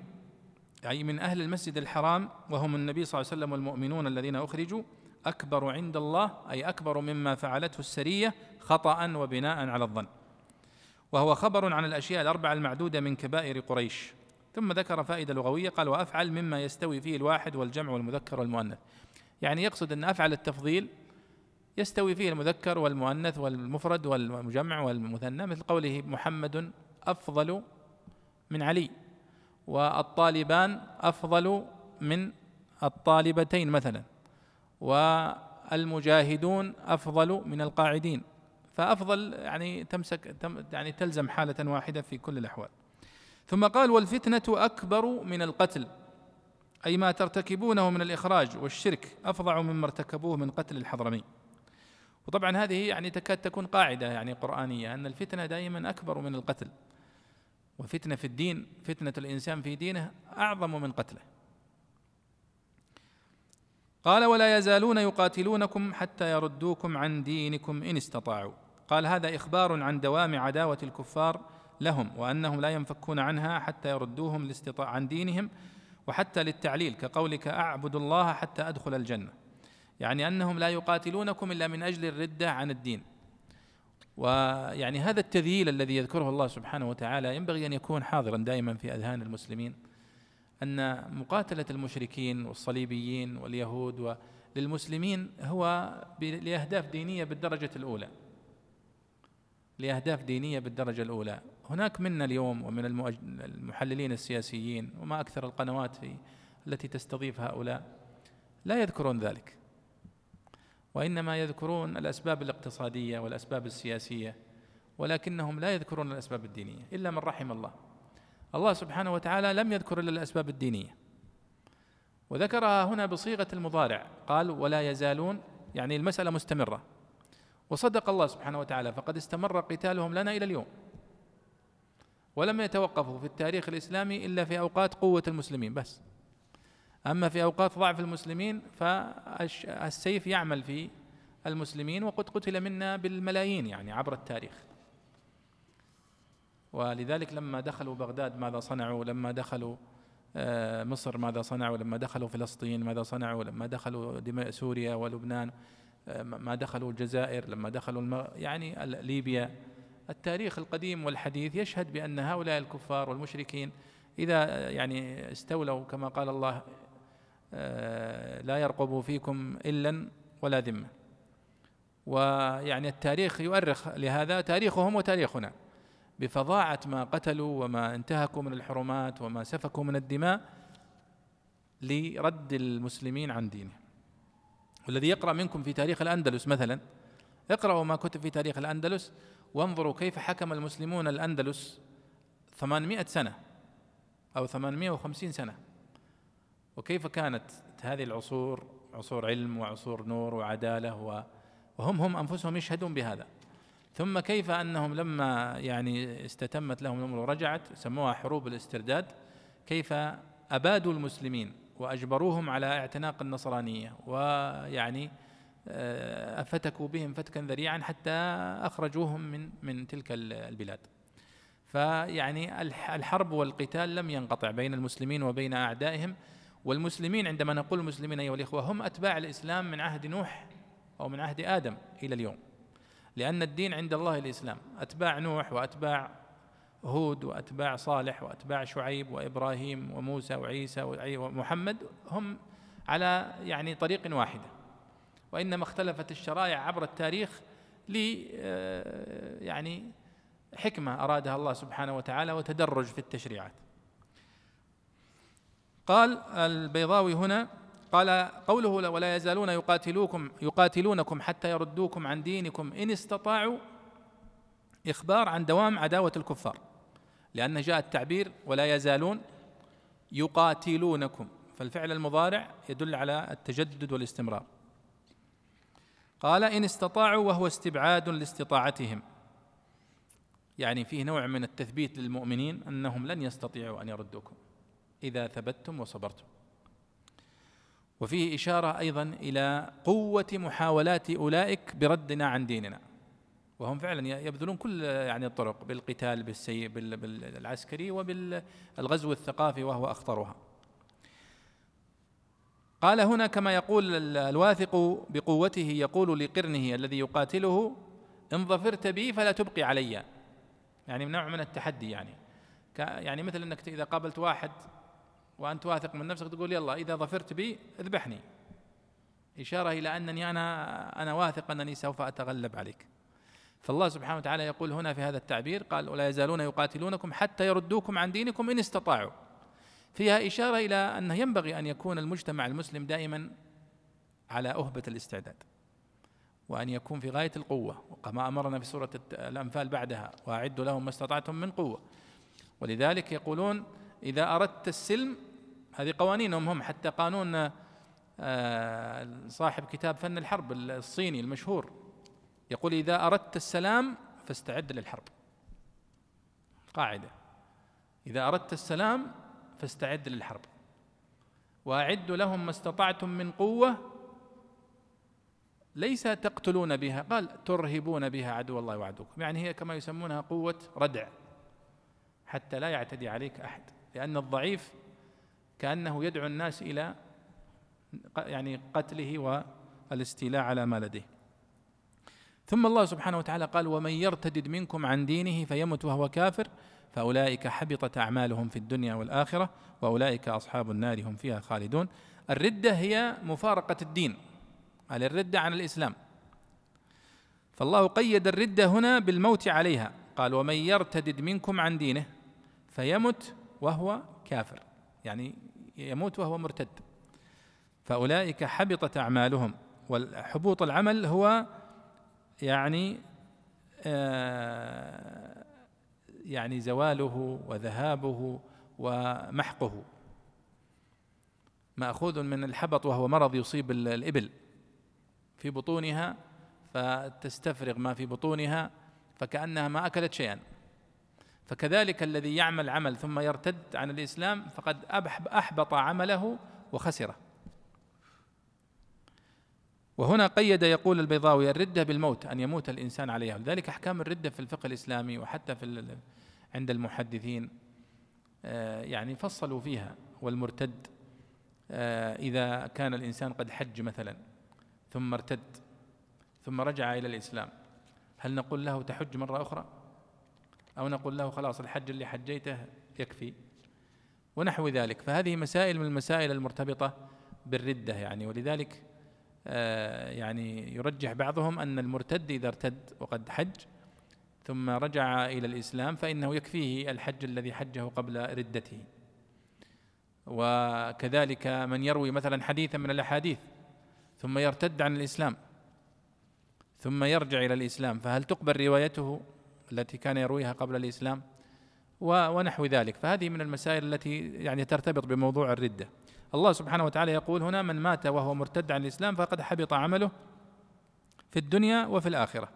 أي من أهل المسجد الحرام وهم النبي صلى الله عليه وسلم والمؤمنون الذين أخرجوا. أكبر عند الله أي أكبر مما فعلته السرية خطا وبناء على الظن. وهو خبر عن الأشياء الأربعة المعدودة من كبائر قريش. ثم ذكر فائدة لغوية قال وأفعل مما يستوي فيه الواحد والجمع والمذكر والمؤنث. يعني يقصد أن أفعل التفضيل يستوي فيه المذكر والمؤنث والمفرد والمجمع والمثنى مثل قوله محمد أفضل من علي والطالبان أفضل من الطالبتين مثلا والمجاهدون أفضل من القاعدين. فأفضل يعني تمسك يعني تلزم حالة واحدة في كل الأحوال. ثم قال والفتنة أكبر من القتل أي ما ترتكبونه من الإخراج والشرك أفظع مما ارتكبوه من قتل الحضرمي. وطبعا هذه يعني تكاد تكون قاعدة يعني قرآنية أن الفتنة دائما أكبر من القتل. وفتنة في الدين فتنة الإنسان في دينه أعظم من قتله. قال ولا يزالون يقاتلونكم حتى يردوكم عن دينكم إن استطاعوا. قال هذا إخبار عن دوام عداوة الكفار لهم وأنهم لا ينفكون عنها حتى يردوهم لاستطاع عن دينهم وحتى للتعليل كقولك أعبد الله حتى أدخل الجنة. يعني أنهم لا يقاتلونكم إلا من أجل الردة عن الدين. ويعني هذا التذييل الذي يذكره الله سبحانه وتعالى ينبغي أن يكون حاضرا دائما في أذهان المسلمين. أن مقاتلة المشركين والصليبيين واليهود للمسلمين هو لأهداف دينية بالدرجة الأولى. لأهداف دينية بالدرجة الأولى. هناك منا اليوم ومن المحللين السياسيين وما أكثر القنوات في التي تستضيف هؤلاء لا يذكرون ذلك. وإنما يذكرون الأسباب الاقتصادية والأسباب السياسية ولكنهم لا يذكرون الأسباب الدينية إلا من رحم الله. الله سبحانه وتعالى لم يذكر إلا الأسباب الدينية. وذكرها هنا بصيغة المضارع. قال ولا يزالون يعني المسألة مستمرة. وصدق الله سبحانه وتعالى فقد استمر قتالهم لنا إلى اليوم. ولم يتوقفوا في التاريخ الإسلامي إلا في أوقات قوة المسلمين بس. أما في أوقات ضعف المسلمين فالسيف يعمل في المسلمين وقد قتل منا بالملايين يعني عبر التاريخ. ولذلك لما دخلوا بغداد ماذا صنعوا؟ لما دخلوا آه، مصر ماذا صنعوا؟ لما دخلوا فلسطين ماذا صنعوا؟ لما دخلوا سوريا ولبنان. ما دخلوا الجزائر لما دخلوا يعني ليبيا. التاريخ القديم والحديث يشهد بأن هؤلاء الكفار والمشركين إذا يعني استولوا كما قال الله آه، لا يرقبوا فيكم إلا ولا ذمة. ويعني التاريخ يؤرخ لهذا تاريخهم وتاريخنا. بفظاعة ما قتلوا وما انتهكوا من الحرمات وما سفكوا من الدماء لرد المسلمين عن دينه والذي يقرأ منكم في تاريخ الأندلس مثلا اقرأوا ما كتب في تاريخ الأندلس وانظروا كيف حكم المسلمون الأندلس 800 سنة أو 850 سنة. وكيف كانت هذه العصور عصور علم وعصور نور وعدالة وهم هم أنفسهم يشهدون بهذا. ثم كيف أنهم لما يعني استتمت لهم الأمور ورجعت سموها حروب الاسترداد كيف أبادوا المسلمين؟ وأجبروهم على اعتناق النصرانية. ويعني آه، فتكوا بهم فتكا ذريعا حتى أخرجوهم من من تلك البلاد. فيعني الحرب والقتال لم ينقطع بين المسلمين وبين أعدائهم. والمسلمين عندما نقول المسلمين أيها الإخوة هم أتباع الإسلام من عهد نوح أو من عهد آدم إلى اليوم. لأن الدين عند الله الإسلام. أتباع نوح وأتباع هود وأتباع صالح وأتباع شعيب وإبراهيم وموسى وعيسى ومحمد هم على يعني طريق واحدة وإنما اختلفت الشرائع عبر التاريخ ل آه، يعني حكمة أرادها الله سبحانه وتعالى وتدرج في التشريعات. قال البيضاوي هنا قال قوله ولا يزالون يقاتلوكم يقاتلونكم حتى يردوكم عن دينكم إن استطاعوا إخبار عن دوام عداوة الكفار. لأن جاء التعبير ولا يزالون يقاتلونكم. فالفعل المضارع يدل على التجدد والاستمرار. قال إن استطاعوا وهو استبعاد لاستطاعتهم. يعني فيه نوع من التثبيت للمؤمنين أنهم لن يستطيعوا أن يردوكم إذا ثبتتم وصبرتم. وفيه إشارة أيضا إلى قوة محاولات أولئك بردنا عن ديننا. وهم فعلا يبذلون كل يعني الطرق بالقتال بالسيء بالعسكري وبالغزو الثقافي وهو أخطرها. قال هنا كما يقول الواثق بقوته يقول لقرنه الذي يقاتله إن ظفرت بي فلا تبقي علي. يعني نوع من التحدي يعني. يعني مثل إنك إذا قابلت واحد وأنت واثق من نفسك تقول يلا إذا ظفرت بي اذبحني. إشارة إلى أنني أنا أنا واثق أنني سوف أتغلب عليك. فالله سبحانه وتعالى يقول هنا في هذا التعبير قال ولا يزالون يقاتلونكم حتى يردوكم عن دينكم إن استطاعوا. فيها إشارة إلى أنه ينبغي أن يكون المجتمع المسلم دائما على أهبة الاستعداد وأن يكون في غاية القوة كما أمرنا في سورة الأنفال بعدها وأعدوا لهم ما استطعتم من قوة. ولذلك يقولون إذا أردت السلم هذه قوانينهم هم حتى قانون آه، صاحب كتاب فن الحرب الصيني المشهور. يقول إذا أردت السلام فاستعد للحرب. قاعدة. إذا أردت السلام فاستعد للحرب. وأعدوا لهم ما استطعتم من قوة ليس تقتلون بها قال ترهبون بها عدو الله وعدوكم. يعني هي كما يسمونها قوة ردع. حتى لا يعتدي عليك أحد. لأن الضعيف كأنه يدعو الناس إلى يعني قتله والاستيلاء على ما لديه. ثم الله سبحانه وتعالى قال ومن يرتدد منكم عن دينه فيمت وهو كافر فأولئك حبطت أعمالهم في الدنيا والآخرة وأولئك أصحاب النار هم فيها خالدون. الردة هي مفارقة الدين على الردة عن الإسلام. فالله قيد الردة هنا بالموت عليها. قال ومن يرتدد منكم عن دينه فيمت وهو كافر يعني يموت وهو مرتد. فأولئك حبطت أعمالهم والحبوط العمل هو يعني آه يعني زواله وذهابه ومحقه. مأخوذ من الحبط وهو مرض يصيب الإبل. في بطونها فتستفرغ ما في بطونها فكأنها ما أكلت شيئا. فكذلك الذي يعمل عمل ثم يرتد عن الإسلام فقد أحبط عمله وخسره وهنا قيد يقول البيضاوي الردة بالموت أن يموت الإنسان عليها. لذلك أحكام الردة في الفقه الإسلامي وحتى في عند المحدثين آه، يعني فصلوا فيها. والمرتد آه، إذا كان الإنسان قد حج مثلا ثم ارتد ثم رجع إلى الإسلام هل نقول له تحج مرة أخرى؟ أو نقول له خلاص الحج اللي حجيته يكفي؟ ونحو ذلك. فهذه مسائل من المسائل المرتبطة بالردة يعني. ولذلك يعني يرجح بعضهم أن المرتد إذا ارتد وقد حج ثم رجع إلى الإسلام فإنه يكفيه الحج الذي حجه قبل ردته. وكذلك من يروي مثلا حديثا من الأحاديث ثم يرتد عن الإسلام ثم يرجع إلى الإسلام فهل تقبل روايته التي كان يرويها قبل الإسلام؟ ونحو ذلك. فهذه من المسائل التي يعني ترتبط بموضوع الردة. الله سبحانه وتعالى يقول هنا من مات وهو مرتد عن الإسلام فقد حبط عمله في الدنيا وفي الآخرة.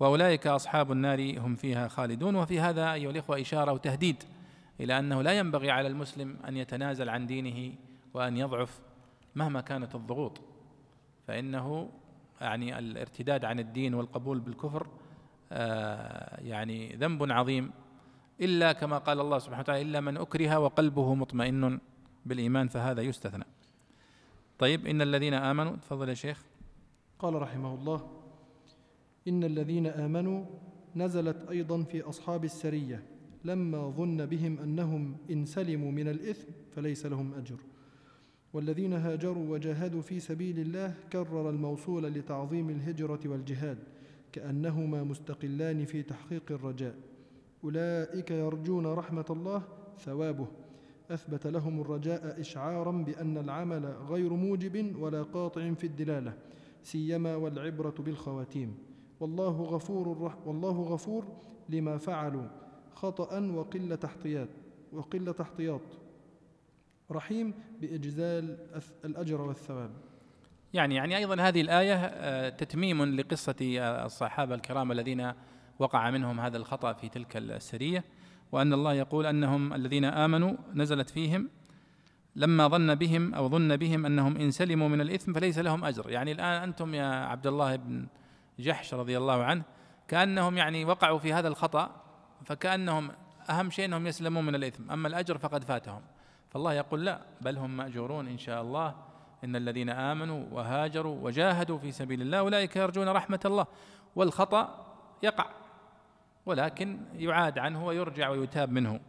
وأولئك أصحاب النار هم فيها خالدون وفي هذا أيها الإخوة إشارة وتهديد إلى أنه لا ينبغي على المسلم أن يتنازل عن دينه وأن يضعف مهما كانت الضغوط فإنه يعني الارتداد عن الدين والقبول بالكفر آه، يعني ذنب عظيم إلا كما قال الله سبحانه وتعالى إلا من أكره وقلبه مطمئن. بالإيمان فهذا يستثنى. طيب إن الذين آمنوا تفضل يا شيخ. قال رحمه الله إن الذين آمنوا نزلت أيضا في أصحاب السرية لما ظن بهم أنهم إن سلموا من الإثم فليس لهم أجر. والذين هاجروا وجاهدوا في سبيل الله كرر الموصول لتعظيم الهجرة والجهاد كأنهما مستقلان في تحقيق الرجاء. أولئك يرجون رحمة الله ثوابه. أثبت لهم الرجاء إشعارا بأن العمل غير موجب ولا قاطع في الدلالة سيما والعبرة بالخواتيم. والله غفور والله غفور لما فعلوا خطأ وقلة احتياط وقلة احتياط. رحيم بإجزال الأجر والثواب. يعني يعني أيضا هذه الآية آه، تتميم لقصة الصحابة الكرام الذين وقع منهم هذا الخطأ في تلك السرية. وأن الله يقول أنهم الذين آمنوا نزلت فيهم لما ظن بهم أو ظن بهم أنهم إن سلموا من الإثم فليس لهم أجر. يعني الآن أنتم يا عبد الله بن جحش رضي الله عنه كأنهم يعني وقعوا في هذا الخطأ فكأنهم أهم شيء أنهم يسلموا من الإثم أما الأجر فقد فاتهم. فالله يقول لا بل هم مأجورون إن شاء الله. إن الذين آمنوا وهاجروا وجاهدوا في سبيل الله أولئك يرجون رحمة الله. والخطأ يقع. ولكن يعاد عنه ويرجع ويتاب منه.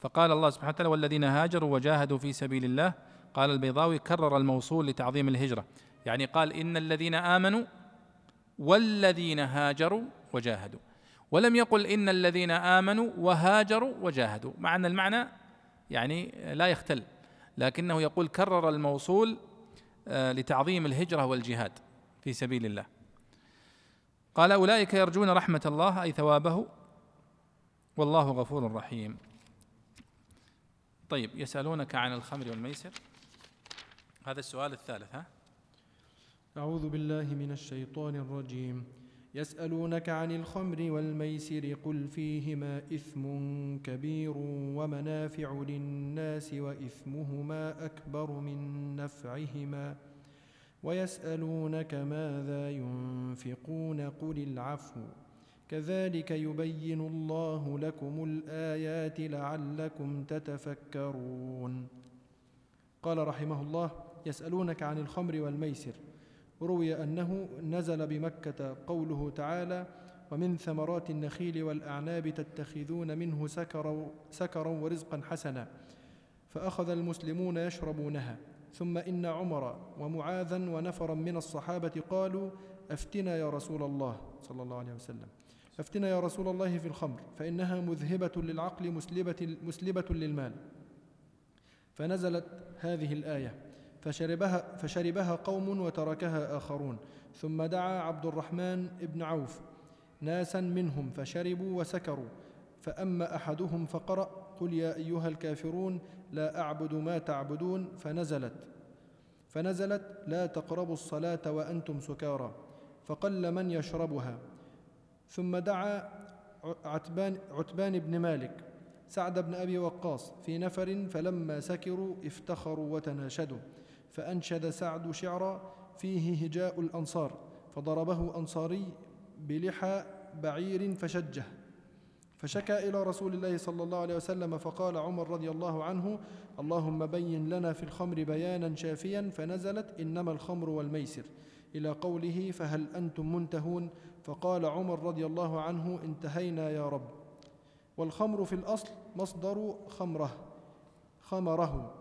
فقال الله سبحانه وتعالى والذين هاجروا وجاهدوا في سبيل الله. قال البيضاوي كرر الموصول لتعظيم الهجرة. يعني قال إن الذين آمنوا والذين هاجروا وجاهدوا. ولم يقل إن الذين آمنوا وهاجروا وجاهدوا. مع أن المعنى يعني لا يختل لكنه يقول كرر الموصول آه، لتعظيم الهجرة والجهاد في سبيل الله. قال أولئك يرجون رحمة الله أي ثوابه. والله غفور رحيم. طيب يسألونك عن الخمر والميسر. هذا السؤال الثالث ها؟ أعوذ بالله من الشيطان الرجيم. يسألونك عن الخمر والميسر قل فيهما إثم كبير ومنافع للناس وإثمهما أكبر من نفعهما. ويسألونك ماذا ينفقون قل العفو. كذلك يبين الله لكم الآيات لعلكم تتفكرون. قال رحمه الله يسألونك عن الخمر والميسر. روي أنه نزل بمكة قوله تعالى ومن ثمرات النخيل والأعناب تتخذون منه سكرا, سكرا ورزقا حسنا فأخذ المسلمون يشربونها. ثم إن عمر ومعاذا ونفرا من الصحابة قالوا أفتنا يا رسول الله صلى الله عليه وسلم. أفتنا يا رسول الله في الخمر فإنها مذهبة للعقل مسلبة, مسلبة للمال. فنزلت هذه الآية. فشربها, فشربها قوم وتركها آخرون. ثم دعا عبد الرحمن بن عوف ناسا منهم فشربوا وسكروا. فأما أحدهم فقرأ قل يا أيها الكافرون لا أعبد ما تعبدون فنزلت. فنزلت لا تقربوا الصلاة وأنتم سكارى. فقل من يشربها. ثم دعا عتبان, عتبان بن مالك سعد بن أبي وقاص في نفر فلما سكروا افتخروا وتناشدوا. فأنشد سعد شعرا فيه هجاء الأنصار فضربه أنصاري بلحى بعير فشجه. فشكى إلى رسول الله صلى الله عليه وسلم فقال عمر رضي الله عنه اللهم بين لنا في الخمر بيانا شافيا فنزلت إنما الخمر والميسر. إلى قوله فهل أنتم منتهون؟ فقال عمر رضي الله عنه انتهينا يا رب. والخمر في الأصل مصدر خمره خمره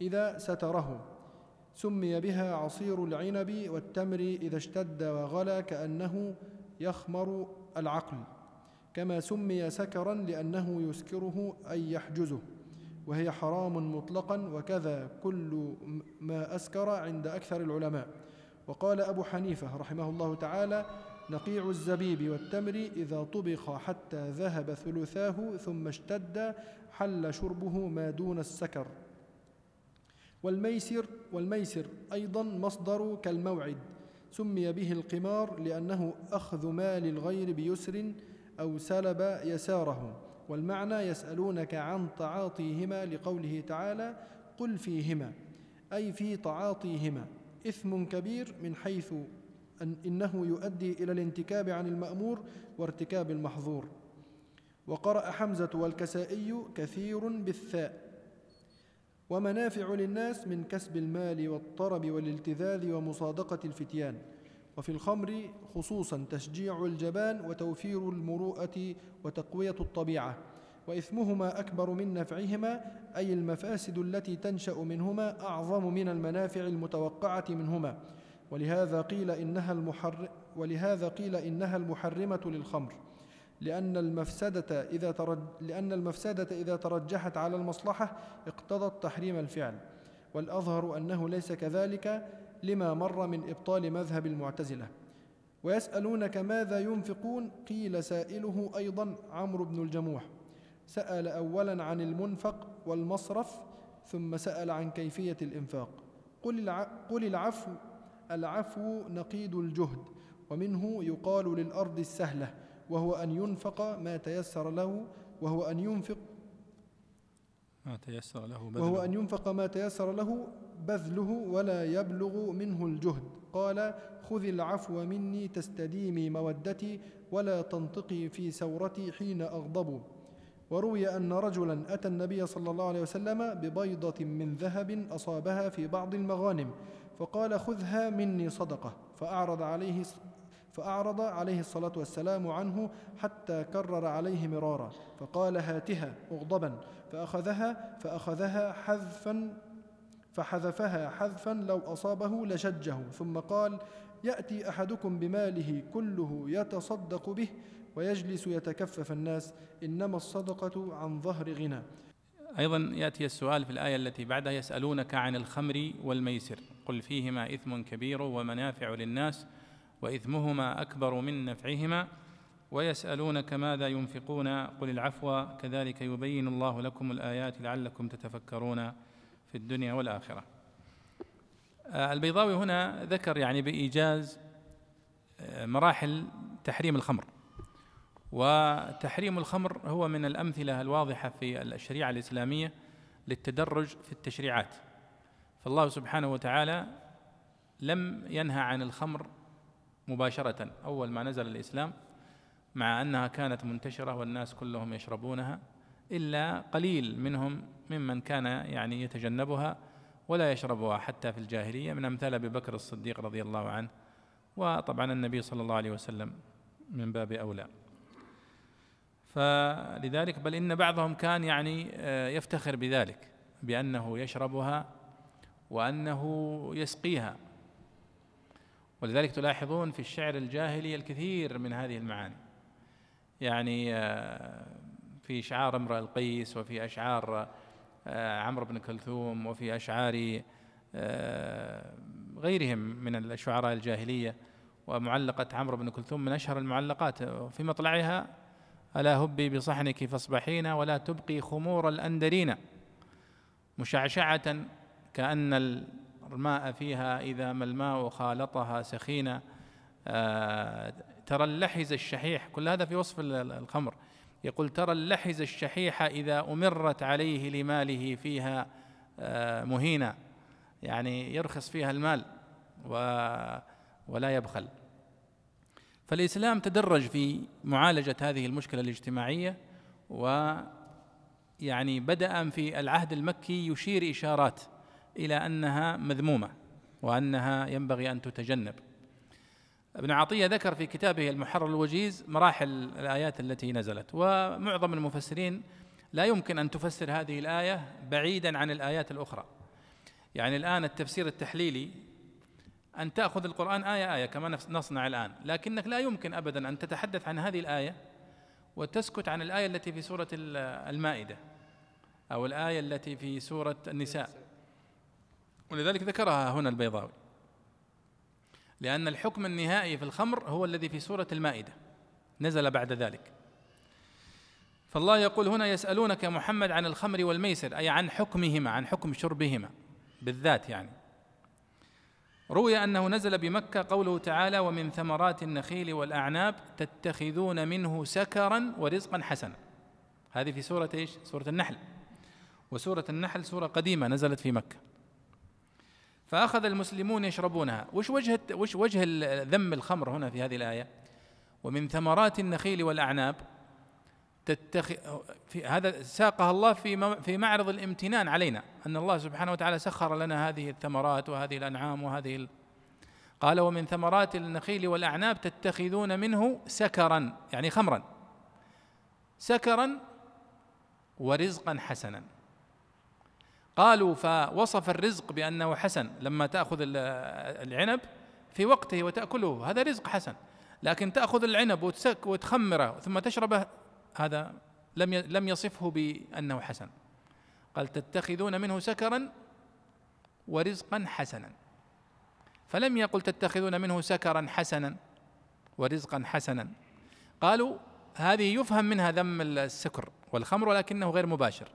إذا ستره. سمي بها عصير العنب والتمر إذا اشتد وغلى كأنه يخمر العقل. كما سمي سكرا لأنه يسكره أي يحجزه وهي حرام مطلقا وكذا كل ما أسكر عند أكثر العلماء. وقال أبو حنيفة رحمه الله تعالى نقيع الزبيب والتمر إذا طبخ حتى ذهب ثلثاه ثم اشتد حل شربه ما دون السكر. والميسر والميسر أيضا مصدر كالموعد سمي به القمار لأنه أخذ مال الغير بيسر أو سلب يساره والمعنى يسألونك عن تعاطيهما لقوله تعالى قل فيهما أي في تعاطيهما إثم كبير من حيث أن إنه يؤدي إلى الانتكاب عن المأمور وارتكاب المحظور. وقرأ حمزة والكسائي كثير بالثاء ومنافع للناس من كسب المال والطرب والالتذاذ ومصادقة الفتيان. وفي الخمر خصوصا تشجيع الجبان وتوفير المروءة وتقوية الطبيعة وإثمهما أكبر من نفعهما أي المفاسد التي تنشأ منهما أعظم من المنافع المتوقعة منهما. ولهذا قيل إنها المحر ولهذا قيل إنها المحرمة للخمر لأن المفسدة إذا ترج لأن المفسدة إذا ترجحت على المصلحة اقتضت تحريم الفعل. والأظهر أنه ليس كذلك لما مر من إبطال مذهب المعتزلة. ويسألونك ماذا ينفقون؟ قيل سائله أيضا عمرو بن الجموح. سأل أولا عن المنفق والمصرف ثم سأل عن كيفية الإنفاق. قل, قل العفو العفو نقيد الجهد ومنه يقال للأرض السهلة وهو أن ينفق ما تيسر له وهو أن ينفق ما تيسر له وهو أن ينفق ما تيسر له بذله ولا يبلغ منه الجهد. قال خذ العفو مني تستديمي مودتي ولا تنطقي في سورتي حين أغضب. وروي أن رجلا أتى النبي صلى الله عليه وسلم ببيضة من ذهب أصابها في بعض المغانم فقال خذها مني صدقة. فأعرض عليه فأعرض عليه الصلاة والسلام عنه حتى كرر عليه مرارا فقال هاتها مغضبا فأخذها فأخذها حذفا فحذفها حذفا لو أصابه لشجه ثم قال يأتي أحدكم بماله كله يتصدق به ويجلس يتكفف الناس إنما الصدقة عن ظهر غنى. أيضا يأتي السؤال في الآية التي بعدها يسألونك عن الخمر والميسر قل فيهما إثم كبير ومنافع للناس وإثمهما أكبر من نفعهما ويسألونك ماذا ينفقون قل العفو كذلك يبين الله لكم الآيات لعلكم تتفكرون. في الدنيا والآخرة. آه، البيضاوي هنا ذكر يعني بإيجاز آه، مراحل تحريم الخمر. وتحريم الخمر هو من الأمثلة الواضحة في الشريعة الإسلامية للتدرج في التشريعات. فالله سبحانه وتعالى لم ينهى عن الخمر مباشرة أول ما نزل الإسلام مع أنها كانت منتشرة والناس كلهم يشربونها. إلا قليل منهم ممن كان يعني يتجنبها ولا يشربها حتى في الجاهلية من أمثال أبي بكر الصديق رضي الله عنه. وطبعا النبي صلى الله عليه وسلم من باب أولى. فلذلك بل إن بعضهم كان يعني آه، يفتخر بذلك بأنه يشربها وأنه يسقيها. ولذلك تلاحظون في الشعر الجاهلي الكثير من هذه المعاني. يعني آه، في اشعار امرئ القيس وفي أشعار آه، عمرو بن كلثوم وفي أشعار آه، غيرهم من الشعراء الجاهلية ومعلقة عمرو بن كلثوم من أشهر المعلقات. في مطلعها ألا هبي بصحنك فاصبحين ولا تبقي خمور الأندرين. مشعشعة كأن الماء فيها إذا ما الماء خالطها سخينا ترى اللحز الشحيح كل هذا في وصف الخمر. يقول ترى اللحز الشحيح إذا أمرت عليه لماله فيها آه، مهينا يعني يرخص فيها المال ولا يبخل. فالإسلام تدرج في معالجة هذه المشكلة الاجتماعية و يعني بدأ في العهد المكي يشير إشارات إلى أنها مذمومة وأنها ينبغي أن تتجنب. ابن عطية ذكر في كتابه المحرر الوجيز مراحل الآيات التي نزلت ومعظم المفسرين لا يمكن أن تفسر هذه الآية بعيدا عن الآيات الأخرى. يعني الآن التفسير التحليلي أن تأخذ القرآن آية آية كما نصنع الآن لكنك لا يمكن أبدا أن تتحدث عن هذه الآية وتسكت عن الآية التي في سورة المائدة أو الآية التي في سورة النساء. ولذلك ذكرها هنا البيضاوي. لأن الحكم النهائي في الخمر هو الذي في سورة المائدة. نزل بعد ذلك. فالله يقول هنا يسألونك يا محمد عن الخمر والميسر أي عن حكمهما عن حكم شربهما بالذات يعني. روي أنه نزل بمكة قوله تعالى ومن ثمرات النخيل والأعناب تتخذون منه سكرا ورزقا حسنا هذه في سورة إيش؟ سورة النحل. وسورة النحل سورة قديمة نزلت في مكة. فأخذ المسلمون يشربونها. وش وجه وش وجه ذم الخمر هنا في هذه الآية؟ ومن ثمرات النخيل والأعناب تتخ... في هذا ساقها الله في في معرض الامتنان علينا أن الله سبحانه وتعالى سخر لنا هذه الثمرات وهذه الأنعام وهذه ال... قال ومن ثمرات النخيل والأعناب تتخذون منه سكرا يعني خمرا. سكرا ورزقا حسنا. قالوا فوصف الرزق بأنه حسن لما تأخذ العنب في وقته وتأكله. هذا رزق حسن. لكن تأخذ العنب وتسك وتخمره ثم تشربه هذا لم لم يصفه بأنه حسن. قال تتخذون منه سكرا ورزقا حسنا. فلم يقل تتخذون منه سكرا حسنا ورزقا حسنا. قالوا هذه يفهم منها ذم السكر والخمر ولكنه غير مباشر.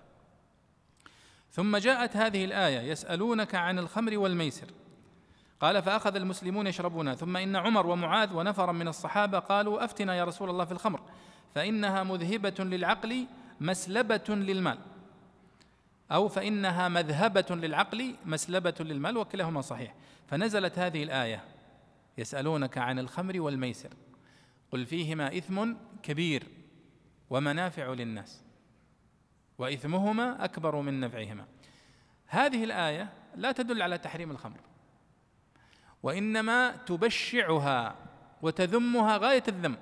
ثم جاءت هذه الآية يسألونك عن الخمر والميسر. قال فأخذ المسلمون يشربونها. ثم إن عمر ومعاذ ونفرا من الصحابة قالوا أفتنا يا رسول الله في الخمر. فإنها مذهبة للعقل مسلبة للمال. أو فإنها مذهبة للعقل مسلبة للمال وكلاهما صحيح. فنزلت هذه الآية يسألونك عن الخمر والميسر. قل فيهما إثم كبير ومنافع للناس. وإثمهما أكبر من نفعهما. هذه الآية لا تدل على تحريم الخمر وإنما تبشعها وتذمها غاية الذم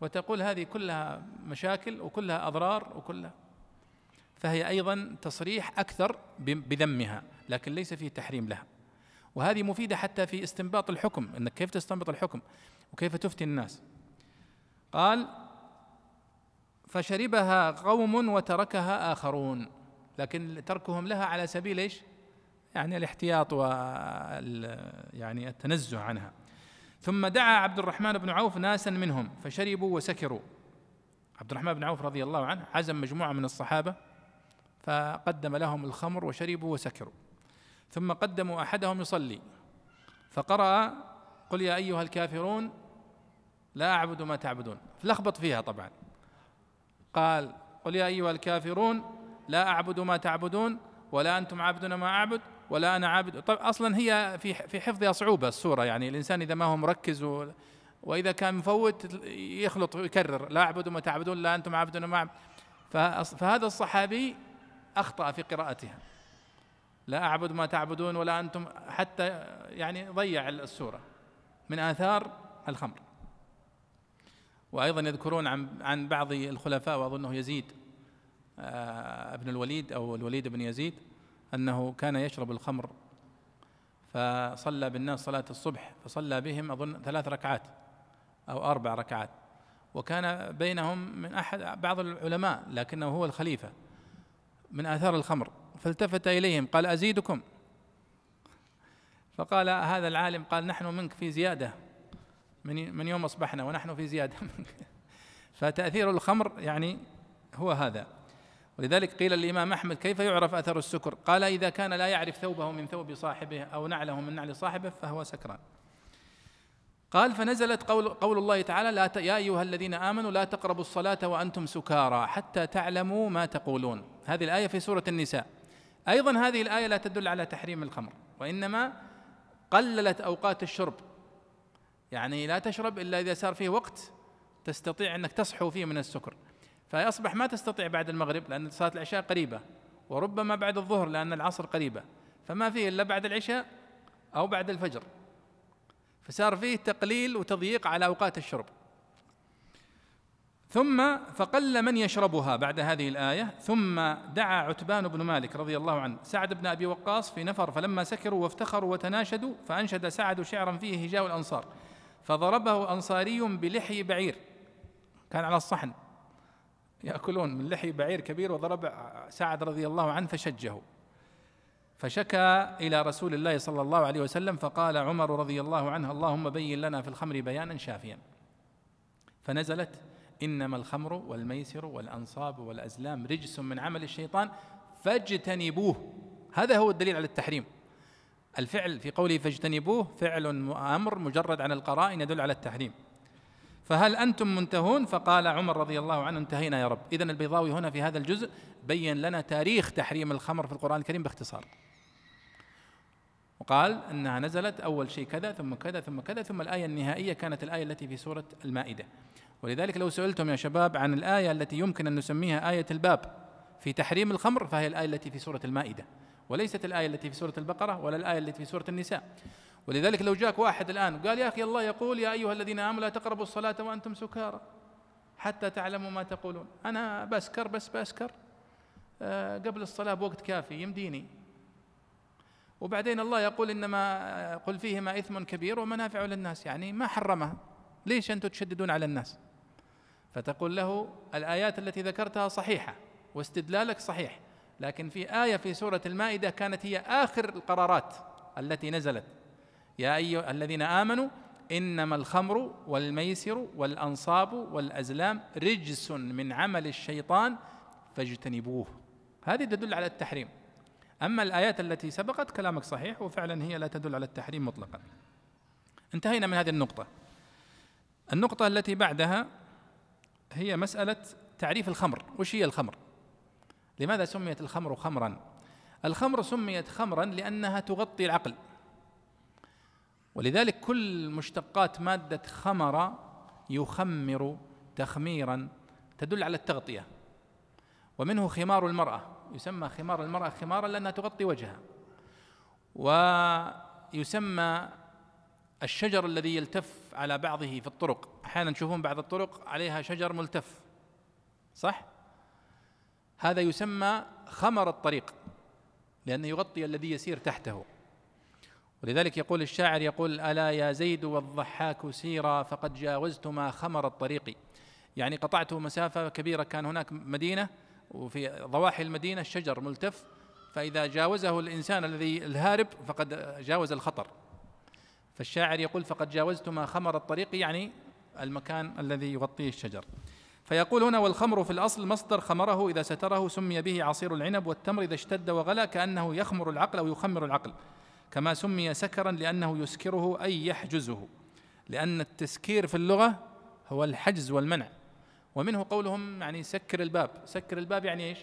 وتقول هذه كلها مشاكل وكلها أضرار وكلها فهي أيضا تصريح أكثر بذمها لكن ليس فيه تحريم لها. وهذه مفيدة حتى في استنباط الحكم إنك كيف تستنبط الحكم؟ وكيف تفتي الناس؟ قال فشربها قوم وتركها آخرون. لكن تركهم لها على سبيل إيش؟ يعني الاحتياط و يعني التنزه عنها. ثم دعا عبد الرحمن بن عوف ناسا منهم فشربوا وسكروا. عبد الرحمن بن عوف رضي الله عنه عزم مجموعة من الصحابة فقدم لهم الخمر وشربوا وسكروا. ثم قدموا أحدهم يصلي فقرأ قل يا أيها الكافرون لا أعبد ما تعبدون. لخبط فيها طبعا. قال قل يا أيها الكافرون لا أعبد ما تعبدون ولا أنتم عابدون ما أعبد ولا أنا عابد. طب أصلا هي في في حفظها صعوبة السورة يعني الإنسان إذا ما هو مركز و وإذا كان مفوت يخلط ويكرر لا أعبد ما تعبدون لا أنتم عابدون ما فهذا الصحابي أخطأ في قراءتها. لا أعبد ما تعبدون ولا أنتم حتى يعني ضيع السورة من آثار الخمر. وأيضا يذكرون عن عن بعض الخلفاء وأظنه يزيد آه، ابن الوليد أو الوليد بن يزيد أنه كان يشرب الخمر فصلى بالناس صلاة الصبح فصلى بهم أظن ثلاث ركعات أو أربع ركعات. وكان بينهم من أحد بعض العلماء لكنه هو الخليفة من آثار الخمر. فالتفت إليهم قال أزيدكم. فقال هذا العالم قال نحن منك في زيادة. من من يوم أصبحنا ونحن في زيادة منك. فتأثير الخمر يعني هو هذا. ولذلك قيل الإمام أحمد كيف يعرف أثر السكر؟ قال إذا كان لا يعرف ثوبه من ثوب صاحبه أو نعله من نعل صاحبه فهو سكران. قال فنزلت قول, قول الله تعالى لا ت... يا أيها الذين آمنوا لا تقربوا الصلاة وأنتم سكارى حتى تعلموا ما تقولون. هذه الآية في سورة النساء. أيضا هذه الآية لا تدل على تحريم الخمر وإنما قللت أوقات الشرب. يعني لا تشرب إلا إذا صار فيه وقت تستطيع أنك تصحو فيه من السكر. فيصبح ما تستطيع بعد المغرب لأن صلاة العشاء قريبة وربما بعد الظهر لأن العصر قريبة. فما فيه إلا بعد العشاء أو بعد الفجر. فصار فيه تقليل وتضييق على أوقات الشرب. ثم فقل من يشربها بعد هذه الآية. ثم دعا عتبان بن مالك رضي الله عنه سعد بن أبي وقاص في نفر فلما سكروا وافتخروا وتناشدوا فأنشد سعد شعرا فيه هجاء الأنصار. فضربه أنصاري بلحي بعير. كان على الصحن. يأكلون من لحي بعير كبير وضرب سعد رضي الله عنه فشجه. فشكى إلى رسول الله صلى الله عليه وسلم فقال عمر رضي الله عنه اللهم بين لنا في الخمر بيانا شافيا. فنزلت إنما الخمر والميسر والأنصاب والأزلام رجس من عمل الشيطان فاجتنبوه. هذا هو الدليل على التحريم. الفعل في قوله فاجتنبوه فعل أمر مجرد عن القرائن يدل على التحريم. فهل أنتم منتهون؟ فقال عمر رضي الله عنه انتهينا يا رب. إذن البيضاوي هنا في هذا الجزء بين لنا تاريخ تحريم الخمر في القرآن الكريم باختصار. وقال إنها نزلت أول شيء كذا ثم كذا ثم كذا ثم الآية النهائية كانت الآية التي في سورة المائدة. ولذلك لو سئلتم يا شباب عن الآية التي يمكن أن نسميها آية الباب في تحريم الخمر فهي الآية التي في سورة المائدة. وليست الآية التي في سورة البقرة ولا الآية التي في سورة النساء. ولذلك لو جاك واحد الآن قال يا أخي الله يقول يا أيها الذين آمنوا لا تقربوا الصلاة وأنتم سكارى حتى تعلموا ما تقولون. أنا بسكر بس بسكر آه، قبل الصلاة بوقت كافي يمديني. وبعدين الله يقول إنما قل فيهما إثم كبير ومنافع للناس. يعني ما حرمها. ليش أنتم تشددون على الناس؟ فتقول له الآيات التي ذكرتها صحيحة واستدلالك صحيح. لكن في آية في سورة المائدة كانت هي آخر القرارات التي نزلت. يا أيها الذين آمنوا إنما الخمر والميسر والأنصاب والأزلام رجس من عمل الشيطان فاجتنبوه. هذه تدل على التحريم. أما الآيات التي سبقت كلامك صحيح وفعلا هي لا تدل على التحريم مطلقا. انتهينا من هذه النقطة. النقطة التي بعدها هي مسألة تعريف الخمر. وش هي الخمر؟ لماذا سميت الخمر خمرا؟ الخمر سميت خمرا لأنها تغطي العقل. ولذلك كل مشتقات مادة خمر يخمر تخميرا تدل على التغطية. ومنه خمار المرأة. يسمى خمار المرأة خمارا لأنها تغطي وجهها. ويسمى الشجر الذي يلتف على بعضه في الطرق. أحيانا تشوفون بعض الطرق عليها شجر ملتف. صح؟ هذا يسمى خمر الطريق لأنه يغطي الذي يسير تحته. ولذلك يقول الشاعر يقول ألا يا زيد والضحاك سيرا فقد جاوزت ما خمر الطريق. يعني قطعت مسافة كبيرة كان هناك مدينة وفي ضواحي المدينة الشجر ملتف فإذا جاوزه الإنسان الذي الهارب فقد جاوز الخطر. فالشاعر يقول فقد جاوزت ما خمر الطريق يعني المكان الذي يغطيه الشجر. فيقول هنا والخمر في الأصل مصدر خمره إذا ستره سمي به عصير العنب والتمر إذا اشتد وغلى كأنه يخمر العقل أو يخمر العقل كما سمي سكرا لأنه يسكره أي يحجزه لأن التسكير في اللغة هو الحجز والمنع ومنه قولهم يعني سكر الباب سكر الباب يعني إيش؟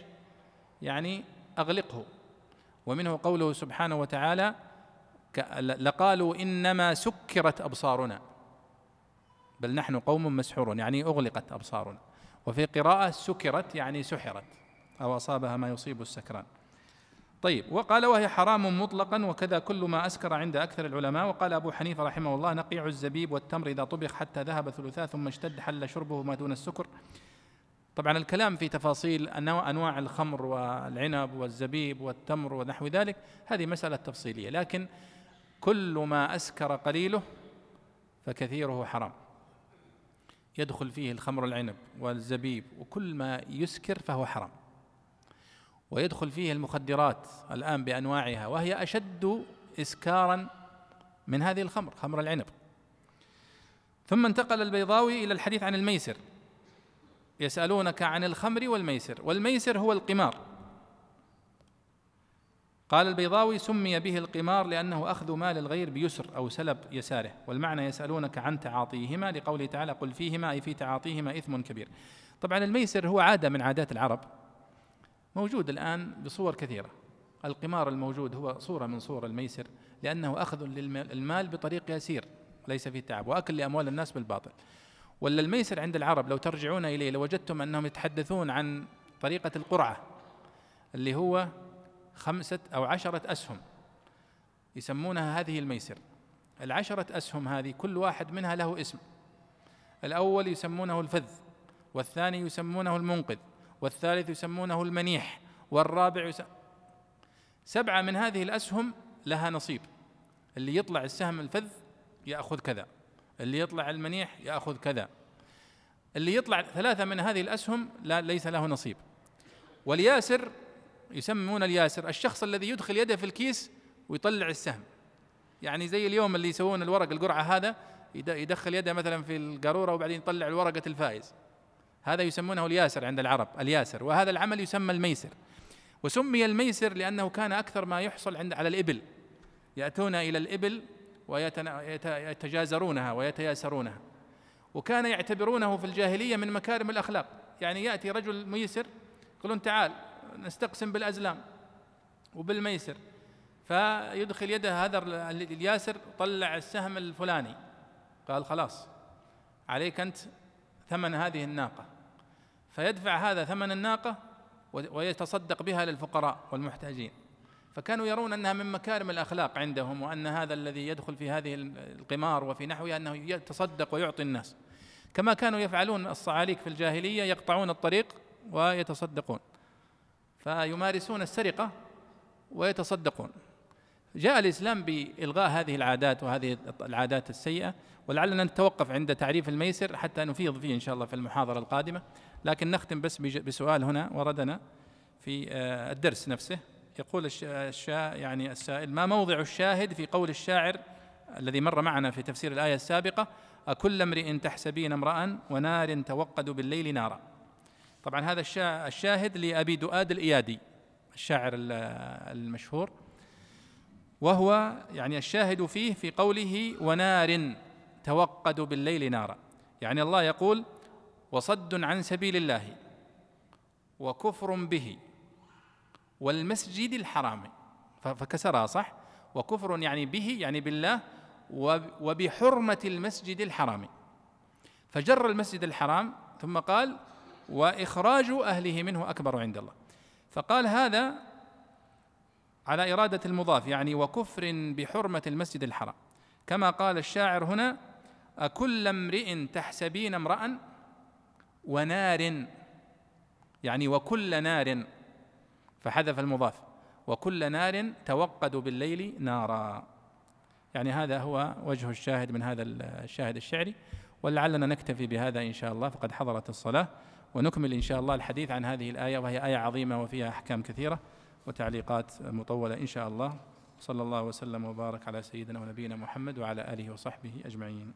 يعني أغلقه ومنه قوله سبحانه وتعالى لقالوا إنما سكرت أبصارنا بل نحن قوم مسحورون يعني أغلقت أبصارنا. وفي قراءة سكرت يعني سحرت أو أصابها ما يصيب السكران. طيب وقال وهي حرام مطلقا وكذا كل ما أسكر عند أكثر العلماء. وقال أبو حنيفة رحمه الله نقيع الزبيب والتمر إذا طبخ حتى ذهب ثلثاه ثم اشتد حل شربه ما دون السكر. طبعا الكلام في تفاصيل أنواع الخمر والعنب والزبيب والتمر ونحو ذلك هذه مسألة تفصيلية. لكن كل ما أسكر قليله فكثيره حرام. يدخل فيه الخمر العنب والزبيب وكل ما يسكر فهو حرام. ويدخل فيه المخدرات الآن بأنواعها وهي أشد إسكارا من هذه الخمر خمر العنب. ثم انتقل البيضاوي إلى الحديث عن الميسر. يسألونك عن الخمر والميسر والميسر هو القمار. قال البيضاوي سمي به القمار لأنه أخذ مال الغير بيسر أو سلب يساره والمعنى يسألونك عن تعاطيهما لقوله تعالى قل فيهما أي في تعاطيهما إثم كبير. طبعا الميسر هو عادة من عادات العرب موجود الآن بصور كثيرة. القمار الموجود هو صورة من صور الميسر لأنه أخذ للمال بطريق يسير ليس فيه تعب وأكل لأموال الناس بالباطل. ولا الميسر عند العرب لو ترجعون إليه لوجدتم أنهم يتحدثون عن طريقة القرعة اللي هو خمسة أو عشرة أسهم. يسمونها هذه الميسر. العشرة أسهم هذه كل واحد منها له اسم. الأول يسمونه الفذ والثاني يسمونه المنقذ والثالث يسمونه المنيح والرابع يسم... سبعة من هذه الأسهم لها نصيب. اللي يطلع السهم الفذ يأخذ كذا اللي يطلع المنيح يأخذ كذا. اللي يطلع ثلاثة من هذه الأسهم لا ليس له نصيب. والياسر يسمون الياسر الشخص الذي يدخل يده في الكيس ويطلع السهم. يعني زي اليوم اللي يسوون الورق القرعة هذا يدخل يده مثلا في القارورة وبعدين يطلع الورقة الفائز. هذا يسمونه الياسر عند العرب الياسر. وهذا العمل يسمى الميسر. وسمي الميسر لأنه كان أكثر ما يحصل عند على الإبل. يأتون إلى الإبل ويتجازرونها ويتياسرونها. وكان يعتبرونه في الجاهلية من مكارم الأخلاق. يعني يأتي رجل ميسر يقولون تعال نستقسم بالأزلام وبالميسر فيدخل يده هذا الياسر طلع السهم الفلاني. قال خلاص عليك أنت ثمن هذه الناقة. فيدفع هذا ثمن الناقة ويتصدق بها للفقراء والمحتاجين. فكانوا يرون أنها من مكارم الأخلاق عندهم وأن هذا الذي يدخل في هذه القمار وفي نحوها أنه يتصدق ويعطي الناس. كما كانوا يفعلون الصعاليك في الجاهلية يقطعون الطريق ويتصدقون. فيمارسون السرقة ويتصدقون. جاء الإسلام بإلغاء هذه العادات وهذه العادات السيئة ولعلنا نتوقف عند تعريف الميسر حتى نفيض فيه إن شاء الله في المحاضرة القادمة. لكن نختم بس بسؤال هنا وردنا في آه، الدرس نفسه. يقول الشا يعني السائل ما موضع الشاهد في قول الشاعر الذي مر معنا في تفسير الآية السابقة؟ أكل امرئ تحسبين امرأ ونار توقد بالليل نارا. طبعا هذا الشاهد لأبي دؤاد الإيادي الشاعر المشهور. وهو يعني الشاهد فيه في قوله ونار توقد بالليل نارا. يعني الله يقول وصد عن سبيل الله وكفر به والمسجد الحرام. فكسرها صح؟ وكفر يعني به يعني بالله وبحرمة المسجد الحرام. فجر المسجد الحرام ثم قال وإخراج أهله منه أكبر عند الله. فقال هذا على إرادة المضاف يعني وكفر بحرمة المسجد الحرام. كما قال الشاعر هنا أكل امرئ تحسبين امرأ ونار يعني وكل نار فحذف المضاف وكل نار توقد بالليل نارا. يعني هذا هو وجه الشاهد من هذا الشاهد الشعري. ولعلنا نكتفي بهذا إن شاء الله فقد حضرت الصلاة. ونكمل إن شاء الله الحديث عن هذه الآية وهي آية عظيمة وفيها أحكام كثيرة وتعليقات مطولة إن شاء الله. صلى الله وسلم وبارك على سيدنا ونبينا محمد وعلى آله وصحبه أجمعين.